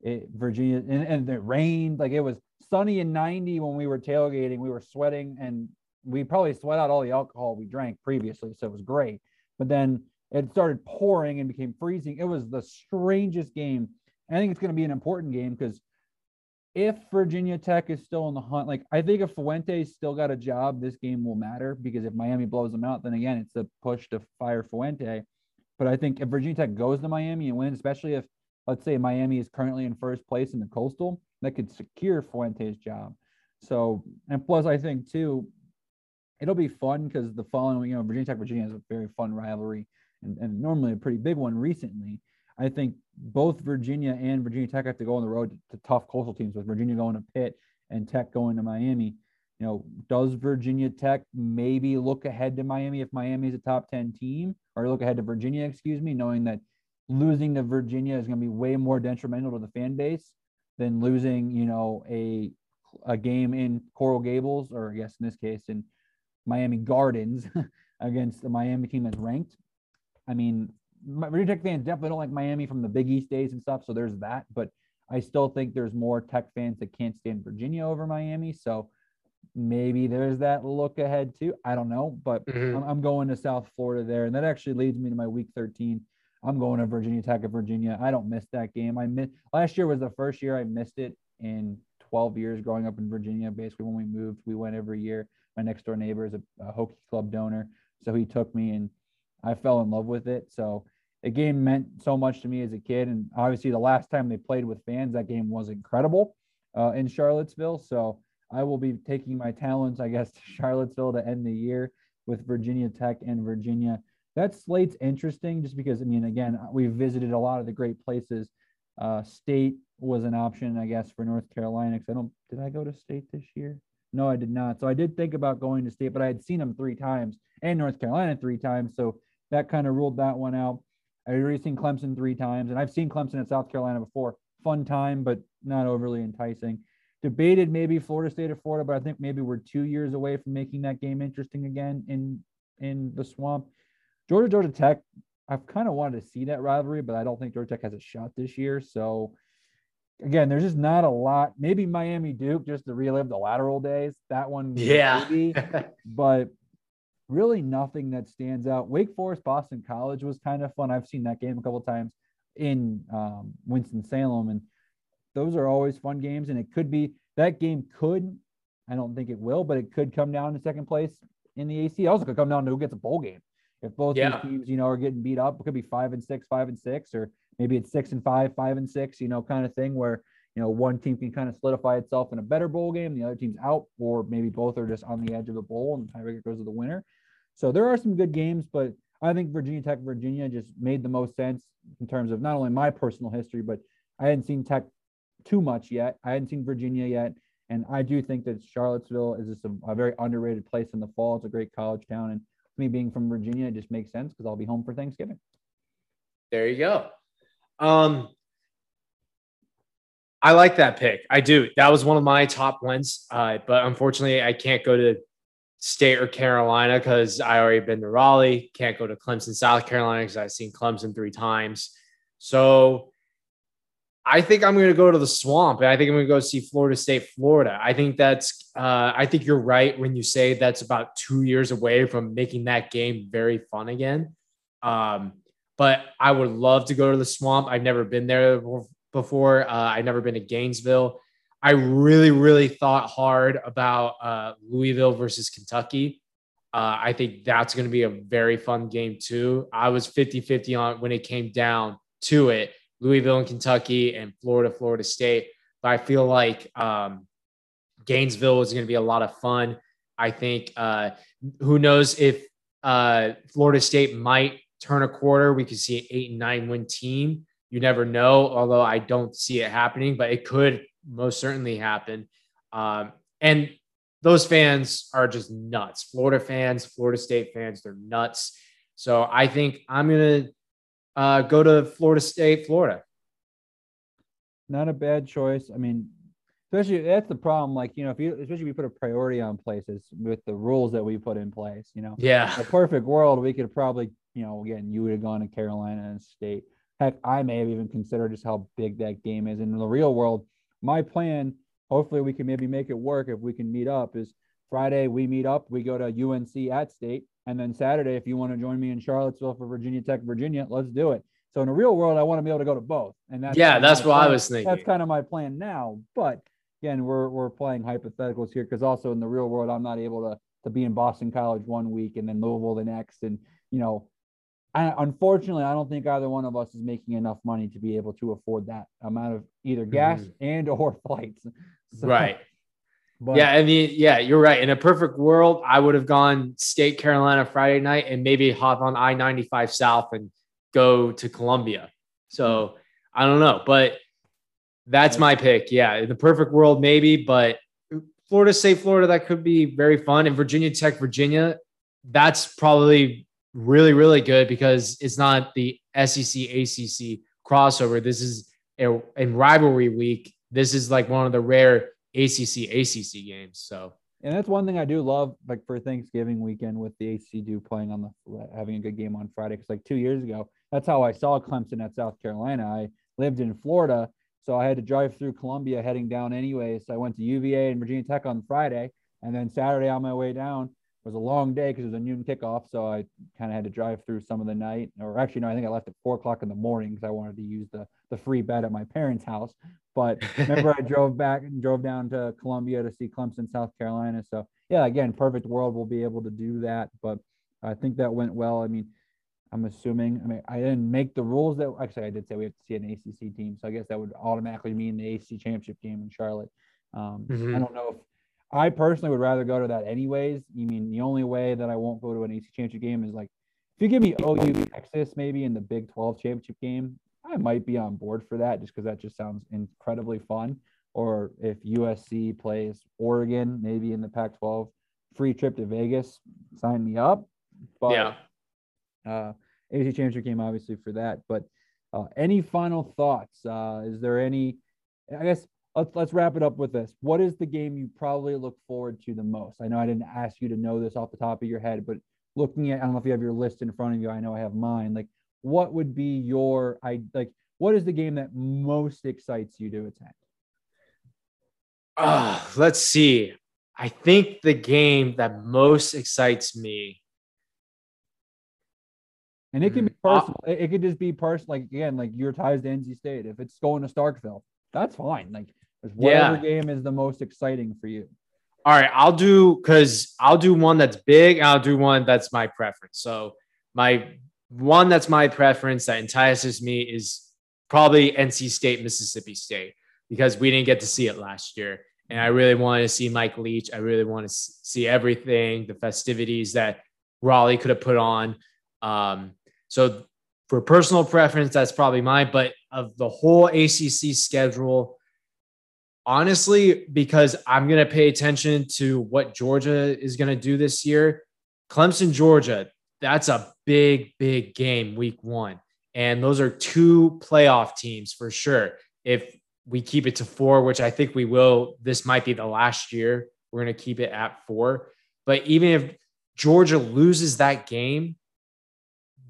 [SPEAKER 1] it, Virginia, and, and it rained. Like it was sunny and 90 when we were tailgating. We were sweating and we probably sweat out all the alcohol we drank previously. So it was great. But then it started pouring and became freezing. It was the strangest game. I think it's going to be an important game because if Virginia Tech is still in the hunt, like I think if Fuente's still got a job, this game will matter because if Miami blows them out, then again, it's a push to fire Fuente. But I think if Virginia Tech goes to Miami and wins, especially if let's say Miami is currently in first place in the coastal, that could secure Fuente's job. So, and plus, I think too, it'll be fun because the following, you know, Virginia Tech, Virginia is a very fun rivalry and, and normally a pretty big one recently. I think both Virginia and Virginia Tech have to go on the road to, to tough coastal teams with Virginia going to Pitt and Tech going to Miami. You know, does Virginia Tech maybe look ahead to Miami if Miami is a top 10 team or look ahead to Virginia, excuse me, knowing that losing to Virginia is going to be way more detrimental to the fan base than losing, you know, a a game in Coral Gables, or I guess in this case in Miami Gardens against the Miami team that's ranked. I mean, Virginia Tech fans definitely don't like Miami from the Big East days and stuff, so there's that. But I still think there's more Tech fans that can't stand Virginia over Miami. So maybe there's that look ahead too. I don't know, but mm-hmm. I'm, I'm, going to South Florida there, and that actually leads me to my Week 13. I'm going to Virginia Tech of Virginia. I don't miss that game. I miss last year was the first year I missed it in 12 years growing up in Virginia. Basically, when we moved, we went every year. My next door neighbor is a, a Hokie Club donor, so he took me, and I fell in love with it. So the game meant so much to me as a kid, and obviously the last time they played with fans, that game was incredible uh, in Charlottesville. So I will be taking my talents, I guess, to Charlottesville to end the year with Virginia Tech and Virginia. That slate's interesting just because, I mean, again, we've visited a lot of the great places. Uh, state was an option, I guess, for North Carolina. Because I don't, did I go to state this year? No, I did not. So I did think about going to state, but I had seen them three times and North Carolina three times. So that kind of ruled that one out. I've already seen Clemson three times, and I've seen Clemson at South Carolina before. Fun time, but not overly enticing debated maybe Florida State or Florida, but I think maybe we're two years away from making that game interesting again in in the swamp. Georgia Georgia Tech, I've kind of wanted to see that rivalry, but I don't think Georgia Tech has a shot this year. So again, there's just not a lot. Maybe Miami Duke just to relive the lateral days. That one,
[SPEAKER 2] yeah.
[SPEAKER 1] Maybe, but really nothing that stands out. Wake Forest Boston College was kind of fun. I've seen that game a couple times in um, Winston Salem, and those are always fun games, and it could be that game could. I don't think it will, but it could come down to second place in the AC. Also, could come down to who gets a bowl game. If both yeah. these teams, you know, are getting beat up, it could be five and six, five and six, or maybe it's six and five, five and six, you know, kind of thing where you know one team can kind of solidify itself in a better bowl game, the other team's out, or maybe both are just on the edge of the bowl and the tiebreaker goes to the winner. So there are some good games, but I think Virginia Tech, Virginia just made the most sense in terms of not only my personal history, but I hadn't seen Tech too much yet. I hadn't seen Virginia yet. And I do think that Charlottesville is just a, a very underrated place in the fall. It's a great college town. And me being from Virginia, it just makes sense because I'll be home for Thanksgiving.
[SPEAKER 2] There you go. Um, I like that pick. I do. That was one of my top ones. Uh, but unfortunately, I can't go to State or Carolina because I already been to Raleigh. Can't go to Clemson, South Carolina because I've seen Clemson three times. So I think I'm going to go to the swamp and I think I'm going to go see Florida State, Florida. I think that's, uh, I think you're right when you say that's about two years away from making that game very fun again. Um, but I would love to go to the swamp. I've never been there before. Uh, I've never been to Gainesville. I really, really thought hard about uh, Louisville versus Kentucky. Uh, I think that's going to be a very fun game too. I was 50 50 on when it came down to it. Louisville and Kentucky and Florida, Florida State. But I feel like um, Gainesville is going to be a lot of fun. I think uh, who knows if uh, Florida State might turn a quarter. We could see an eight and nine win team. You never know, although I don't see it happening, but it could most certainly happen. Um, and those fans are just nuts. Florida fans, Florida State fans, they're nuts. So I think I'm going to uh, go to Florida State, Florida.
[SPEAKER 1] Not a bad choice. I mean, especially that's the problem. Like, you know, if you, especially if you put a priority on places with the rules that we put in place, you know,
[SPEAKER 2] yeah,
[SPEAKER 1] a perfect world, we could probably, you know, again, you would have gone to Carolina and State. Heck, I may have even considered just how big that game is. in the real world, my plan, hopefully, we can maybe make it work if we can meet up. Is Friday we meet up, we go to UNC at State, and then Saturday, if you want to join me in Charlottesville for Virginia Tech, Virginia, let's do it. So in the real world, I want to be able to go to both. And that's
[SPEAKER 2] yeah, that's what plan. I was thinking.
[SPEAKER 1] That's kind of my plan now. But again, we're we're playing hypotheticals here because also in the real world, I'm not able to to be in Boston College one week and then Louisville the next. And you know, I, unfortunately, I don't think either one of us is making enough money to be able to afford that amount of either gas mm-hmm. and or flights.
[SPEAKER 2] So, right. But, yeah, I mean, yeah, you're right. In a perfect world, I would have gone State Carolina Friday night and maybe hop on I 95 South and go to Columbia. So hmm. I don't know, but that's my pick. Yeah, in the perfect world, maybe, but Florida State, Florida, that could be very fun. And Virginia Tech, Virginia, that's probably really, really good because it's not the SEC ACC crossover. This is a, in rivalry week. This is like one of the rare ACC ACC games. So,
[SPEAKER 1] and that's one thing I do love, like for Thanksgiving weekend with the do playing on the having a good game on Friday. Because like two years ago, that's how I saw Clemson at South Carolina. I lived in Florida, so I had to drive through Columbia heading down anyway. So I went to UVA and Virginia Tech on Friday, and then Saturday on my way down was a long day because it was a noon kickoff. So I kind of had to drive through some of the night, or actually, no, I think I left at four o'clock in the morning because I wanted to use the the free bed at my parents' house. But remember, I drove back and drove down to Columbia to see Clemson, South Carolina. So yeah, again, perfect world. We'll be able to do that. But I think that went well. I mean, I'm assuming. I mean, I didn't make the rules that actually I did say we have to see an ACC team, so I guess that would automatically mean the ACC championship game in Charlotte. Um, mm-hmm. I don't know if I personally would rather go to that anyways. You mean the only way that I won't go to an ACC championship game is like if you give me OU Texas maybe in the Big 12 championship game, I might be on board for that just because that just sounds incredibly fun. Or if USC plays Oregon, maybe in the Pac 12 free trip to Vegas, sign me up. But yeah. Uh, ACC championship game, obviously, for that. But uh, any final thoughts? Uh, is there any? I guess let's let's wrap it up with this. What is the game you probably look forward to the most? I know I didn't ask you to know this off the top of your head, but looking at I don't know if you have your list in front of you. I know I have mine. Like, what would be your I like? What is the game that most excites you to attend?
[SPEAKER 2] Uh, let's see. I think the game that most excites me
[SPEAKER 1] and it can be mm-hmm. personal. Uh, it, could just be personal. Like again, like your ties to NC State. If it's going to Starkville, that's fine. Like whatever yeah. game is the most exciting for you.
[SPEAKER 2] All right, I'll do because I'll do one that's big. I'll do one that's my preference. So my one that's my preference that entices me is probably NC State, Mississippi State, because we didn't get to see it last year. And I really wanted to see Mike Leach. I really want to see everything, the festivities that Raleigh could have put on. Um, so for personal preference, that's probably mine. But of the whole ACC schedule, honestly, because I'm going to pay attention to what Georgia is going to do this year, Clemson, Georgia, that's a big, big game week one. And those are two playoff teams for sure. If we keep it to four, which I think we will, this might be the last year. We're going to keep it at four. But even if Georgia loses that game,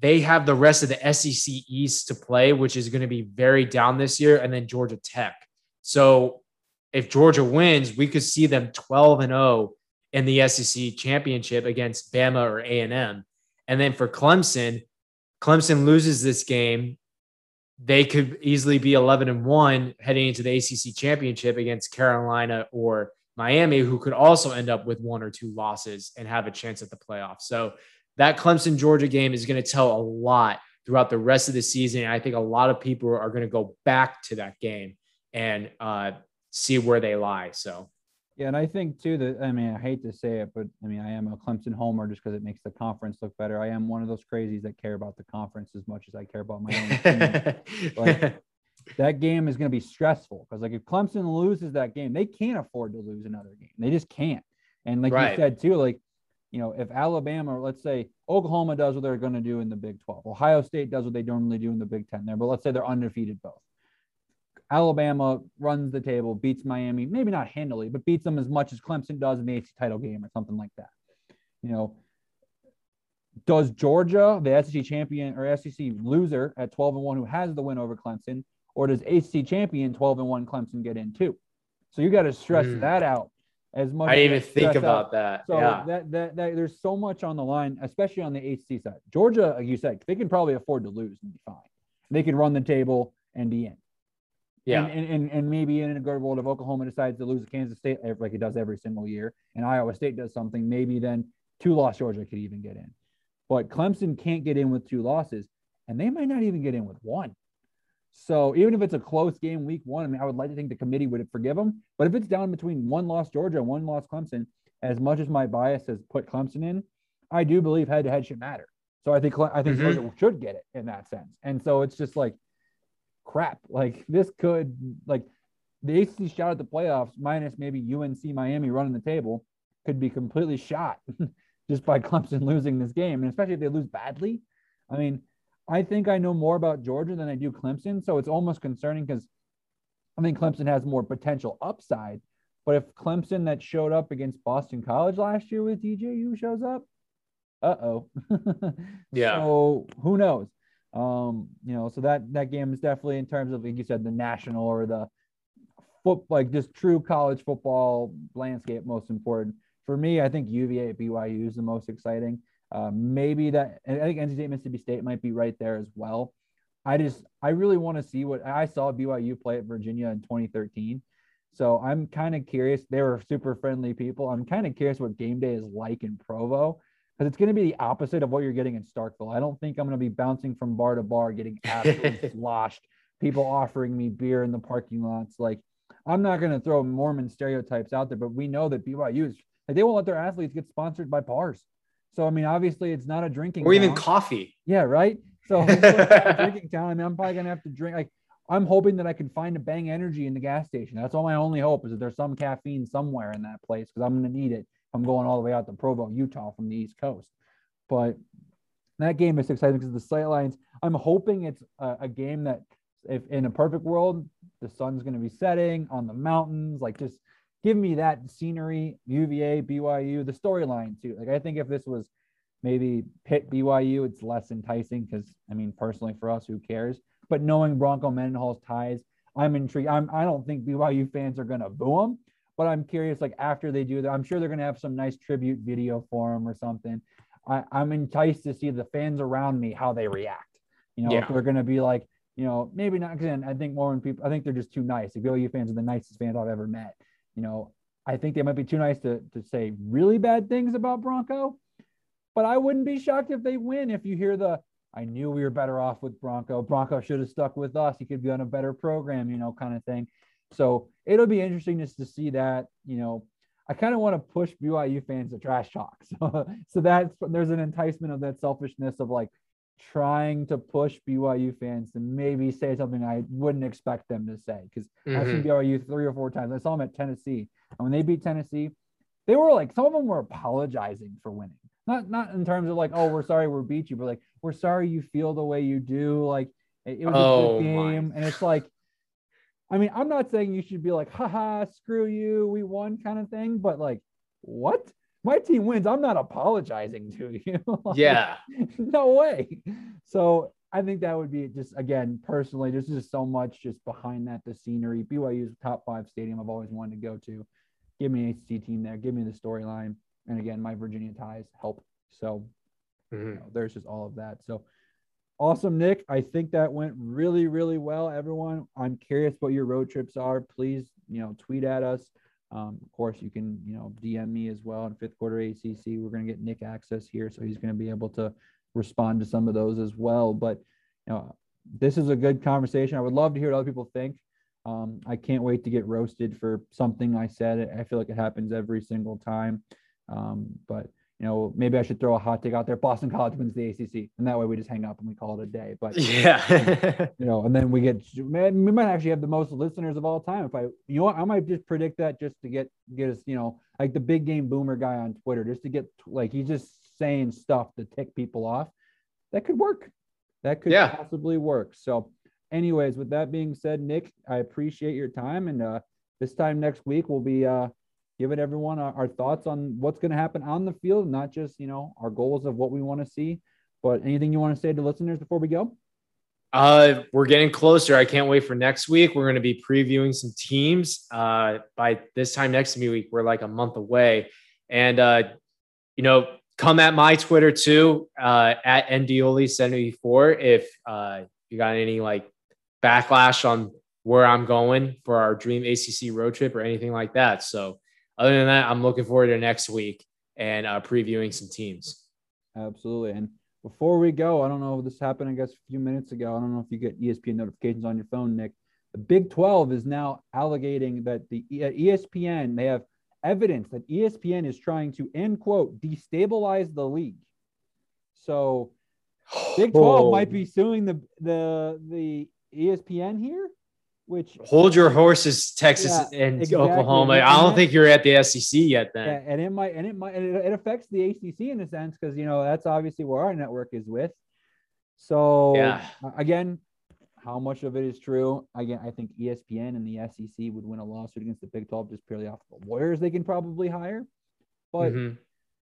[SPEAKER 2] they have the rest of the SEC East to play, which is going to be very down this year, and then Georgia Tech. So if Georgia wins, we could see them 12 and 0 in the SEC championship against Bama or A&M. And then for Clemson, Clemson loses this game, they could easily be 11 and 1 heading into the ACC championship against Carolina or Miami, who could also end up with one or two losses and have a chance at the playoffs. So that Clemson Georgia game is going to tell a lot throughout the rest of the season. I think a lot of people are going to go back to that game and uh, see where they lie. So,
[SPEAKER 1] yeah, and I think too that I mean I hate to say it, but I mean I am a Clemson homer just because it makes the conference look better. I am one of those crazies that care about the conference as much as I care about my own. like, that game is going to be stressful because like if Clemson loses that game, they can't afford to lose another game. They just can't. And like right. you said too, like you know, if Alabama, or let's say Oklahoma does what they're going to do in the Big 12, Ohio State does what they normally do in the Big 10 there, but let's say they're undefeated both. Alabama runs the table, beats Miami, maybe not handily, but beats them as much as Clemson does in the ACC title game or something like that. You know, does Georgia, the SEC champion or SEC loser at 12 and 1 who has the win over Clemson, or does ACC champion 12 and 1 Clemson get in too? So you got to stress mm. that out as much.
[SPEAKER 2] As I didn't even think about out. that.
[SPEAKER 1] So
[SPEAKER 2] yeah.
[SPEAKER 1] that, that that there's so much on the line, especially on the HC side. Georgia, like you said, they can probably afford to lose and be fine. They can run the table and be in.
[SPEAKER 2] Yeah.
[SPEAKER 1] And, and, and maybe in a good world, if Oklahoma decides to lose to Kansas State like it does every single year, and Iowa State does something, maybe then two loss Georgia could even get in. But Clemson can't get in with two losses, and they might not even get in with one. So even if it's a close game week one, I mean, I would like to think the committee would forgive them. But if it's down between one loss Georgia and one loss Clemson, as much as my bias has put Clemson in, I do believe head to head should matter. So I think I think mm-hmm. Georgia should get it in that sense. And so it's just like crap. Like this could like the ACC shot at the playoffs, minus maybe UNC Miami running the table, could be completely shot just by Clemson losing this game, and especially if they lose badly. I mean, I think I know more about Georgia than I do Clemson, so it's almost concerning because I think Clemson has more potential upside. But if Clemson that showed up against Boston College last year with DJU shows up, uh oh.
[SPEAKER 2] yeah.
[SPEAKER 1] So who knows? Um, you know, so that that game is definitely in terms of like you said, the national or the foot like just true college football landscape most important. For me, I think UVA at BYU is the most exciting. Uh, maybe that I think NC State Mississippi State might be right there as well. I just I really want to see what I saw BYU play at Virginia in 2013. So I'm kind of curious. They were super friendly people. I'm kind of curious what game day is like in Provo because it's going to be the opposite of what you're getting in Starkville. I don't think I'm going to be bouncing from bar to bar, getting absolutely sloshed. People offering me beer in the parking lots. Like I'm not going to throw Mormon stereotypes out there, but we know that BYU is like they won't let their athletes get sponsored by bars. So I mean, obviously, it's not a drinking
[SPEAKER 2] or even coffee.
[SPEAKER 1] Yeah, right. So drinking town. I mean, I'm probably gonna have to drink. Like, I'm hoping that I can find a Bang Energy in the gas station. That's all my only hope is that there's some caffeine somewhere in that place because I'm gonna need it. I'm going all the way out to Provo, Utah, from the East Coast. But that game is exciting because the sight lines. I'm hoping it's a, a game that, if in a perfect world, the sun's going to be setting on the mountains. Like, just give me that scenery, UVA, BYU, the storyline too. Like, I think if this was maybe Pitt BYU, it's less enticing because I mean, personally for us, who cares? But knowing Bronco Mendenhall's ties, I'm intrigued. I'm I don't think BYU fans are gonna boo him, but I'm curious. Like after they do that, I'm sure they're gonna have some nice tribute video for him or something. I, I'm enticed to see the fans around me how they react. You know,
[SPEAKER 2] Yeah.
[SPEAKER 1] if they're gonna be like, you know, maybe not. Because I think more people, I think they're just too nice. The BYU fans are the nicest fans I've ever met. You know, I think they might be too nice to to say really bad things about Bronco but I wouldn't be shocked if they win. If you hear the, I knew we were better off with Bronco. Bronco should have stuck with us. He could be on a better program, you know, kind of thing. So it'll be interesting just to see that. You know, I kind of want to push BYU fans to trash talk. So, so that's there's an enticement of that selfishness of like trying to push BYU fans to maybe say something I wouldn't expect them to say because I've seen
[SPEAKER 2] Mhm.
[SPEAKER 1] BYU three or four times. I saw them at Tennessee, and when they beat Tennessee, they were like some of them were apologizing for winning. Not not in terms of like, oh, we're sorry we beat you, but like we're sorry you feel the way you do. Like it, it was a
[SPEAKER 2] Oh,
[SPEAKER 1] good
[SPEAKER 2] my.
[SPEAKER 1] game, and it's like, I mean, I'm not saying you should be like, haha, screw you, we won kind of thing, but like, what? My team wins. I'm not apologizing to you. Like,
[SPEAKER 2] Yeah.
[SPEAKER 1] no way. So I think that would be just again personally. There's just so much just behind that. The scenery, BYU's top five stadium. I've always wanted to go to. Give me an ACC team there. Give me the storyline. And again, my Virginia ties help. So
[SPEAKER 2] Mhm.
[SPEAKER 1] you know, there's just all of that. So awesome, Nick. I think that went really, really well. Everyone, I'm curious what your road trips are. Please, you know, tweet at us. Um, of course, you can, you know, DM me as well in fifth quarter ACC. We're going to get Nick access here, so he's going to be able to respond to some of those as well. But, you know, this is a good conversation. I would love to hear what other people think. Um, I can't wait to get roasted for something I said. I feel like it happens every single time. Um, but you know, maybe I should throw a hot take out there. Boston College wins the ACC, and that way we just hang up and we call it a day. But
[SPEAKER 2] Yeah.
[SPEAKER 1] you know, and then we get man, we might actually have the most listeners of all time. If I, you know, what, I might just predict that just to get get us, you know, like the big game boomer guy on Twitter, just to get like he's just saying stuff to tick people off. That could work. That could
[SPEAKER 2] Yeah.
[SPEAKER 1] possibly work. So, anyways, with that being said, Nick, I appreciate your time, and uh, this time next week we'll be uh giving everyone our, our thoughts on what's going to happen on the field, not just you know our goals of what we want to see, but anything you want to say to listeners before we go.
[SPEAKER 2] Uh, we're getting closer. I can't wait for next week. We're going to be previewing some teams. Uh, by this time next week, we're like a month away, and uh, you know, come at my Twitter too, uh, at NDOLI74 if uh, you got any like backlash on where I'm going for our dream ACC road trip or anything like that. So, other than that, I'm looking forward to next week and uh, previewing some teams.
[SPEAKER 1] Absolutely. And before we go, I don't know, if this happened, I guess, a few minutes ago. I don't know if you get ESPN notifications on your phone, Nick. The Big 12 is now allegating that the E- uh, ESPN, they have evidence that ESPN is trying to, end quote, destabilize the league. So Big 12
[SPEAKER 2] Oh.
[SPEAKER 1] might be suing the, the, the ESPN here. Which
[SPEAKER 2] hold your horses, Texas
[SPEAKER 1] Yeah,
[SPEAKER 2] and
[SPEAKER 1] exactly.
[SPEAKER 2] Oklahoma.
[SPEAKER 1] And
[SPEAKER 2] I don't
[SPEAKER 1] that-
[SPEAKER 2] think you're at the SEC yet. Then
[SPEAKER 1] Yeah, and it might and it might and it, it affects the ACC in a sense because you know that's obviously where our network is with. So
[SPEAKER 2] Yeah.
[SPEAKER 1] again, how much of it is true? Again, I think ESPN and the SEC would win a lawsuit against the Big 12 just purely off the lawyers they can probably hire. But
[SPEAKER 2] Mhm.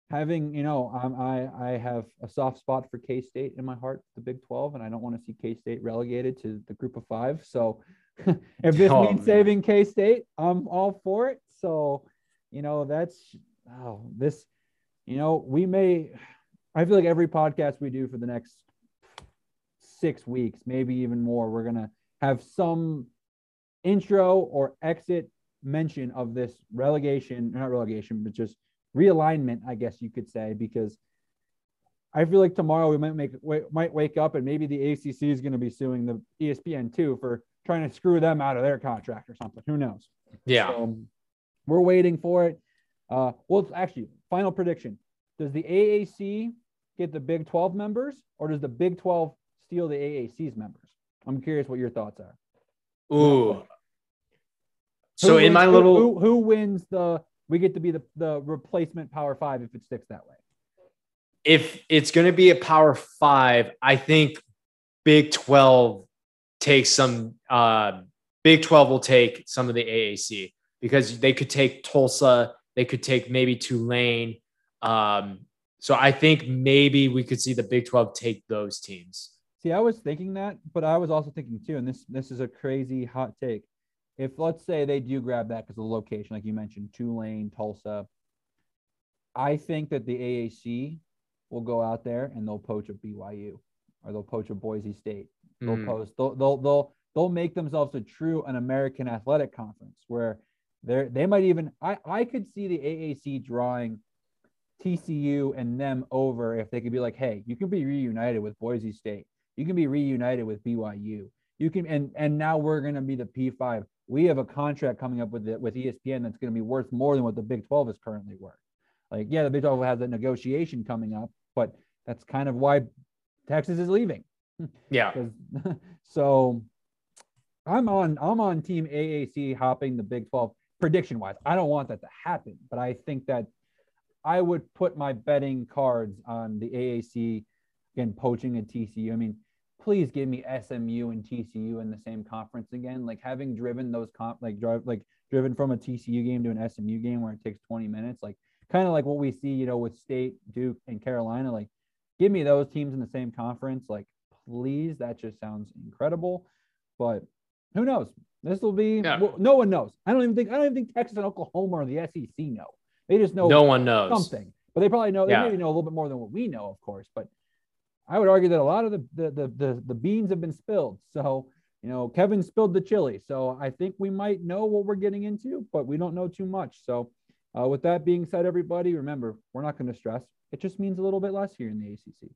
[SPEAKER 1] having you know, I'm, I I have a soft spot for K State in my heart, the Big 12, and I don't want to see K State relegated to the Group of Five. So if this
[SPEAKER 2] Oh,
[SPEAKER 1] means saving K State, I'm all for it. So you know, that's oh this, you know, we may. I feel like every podcast we do for the next six weeks, maybe even more, we're gonna have some intro or exit mention of this relegation, not relegation, but just realignment, I guess you could say, because I feel like tomorrow we might make might wake up and maybe the ACC is going to be suing the ESPN too for trying to screw them out of their contract or something. Who knows?
[SPEAKER 2] yeah.
[SPEAKER 1] So we're waiting for it. Uh, well, actually, final prediction: Does the AAC get the Big 12 members, or does the Big 12 steal the AAC's members? I'm curious what your thoughts are.
[SPEAKER 2] Ooh. So
[SPEAKER 1] Who
[SPEAKER 2] in my little
[SPEAKER 1] who, who wins the? We get to be the the replacement Power Five if it sticks that way.
[SPEAKER 2] if it's going to be a power five, I think Big 12 takes some, uh, Big 12 will take some of the AAC because they could take Tulsa, they could take maybe Tulane. Um, so I think maybe we could see the Big 12 take those teams.
[SPEAKER 1] See, I was thinking that, but I was also thinking too, and this this is a crazy hot take. If let's say they do grab that because of the location, like you mentioned, Tulane, Tulsa, I think that the AAC will go out there and they'll poach a BYU or they'll poach a Boise State. They'll
[SPEAKER 2] Mm.
[SPEAKER 1] post. They'll they'll they'll they'll make themselves a true an American athletic conference where they're they might even I I could see the AAC drawing TCU and them over if they could be like, hey, you can be reunited with Boise State. You can be reunited with BYU. You can and and now we're gonna be the P5. We have a contract coming up with it with ESPN that's gonna be worth more than what the Big 12 is currently worth. Like, yeah, the Big 12 has a negotiation coming up, but that's kind of why Texas is leaving.
[SPEAKER 2] Yeah.
[SPEAKER 1] so I'm on I'm on team AAC hopping the Big 12 prediction wise. I don't want that to happen, but I think that I would put my betting cards on the AAC again poaching a TCU. I mean, please give me SMU and TCU in the same conference again. Like having driven those comp like drive like driven from a TCU game to an SMU game where it takes 20 minutes, like kind of like what we see, you know, with State, Duke, and Carolina. Like, give me those teams in the same conference. Like, please, that just sounds incredible. But who knows? This will be.
[SPEAKER 2] Yeah.
[SPEAKER 1] well, no one knows. I don't even think. I don't even think Texas and Oklahoma or the SEC know. They just know
[SPEAKER 2] No one knows.
[SPEAKER 1] something, but they probably know. They
[SPEAKER 2] Yeah.
[SPEAKER 1] maybe know a little bit more than what we know, of course. But I would argue that a lot of the the the the, the beans have been spilled. So you know, Kevin spilled the chili. So I think we might know what we're getting into, but we don't know too much. So uh, with that being said, everybody, remember we're not going to stress. It just means a little bit less here in the ACC.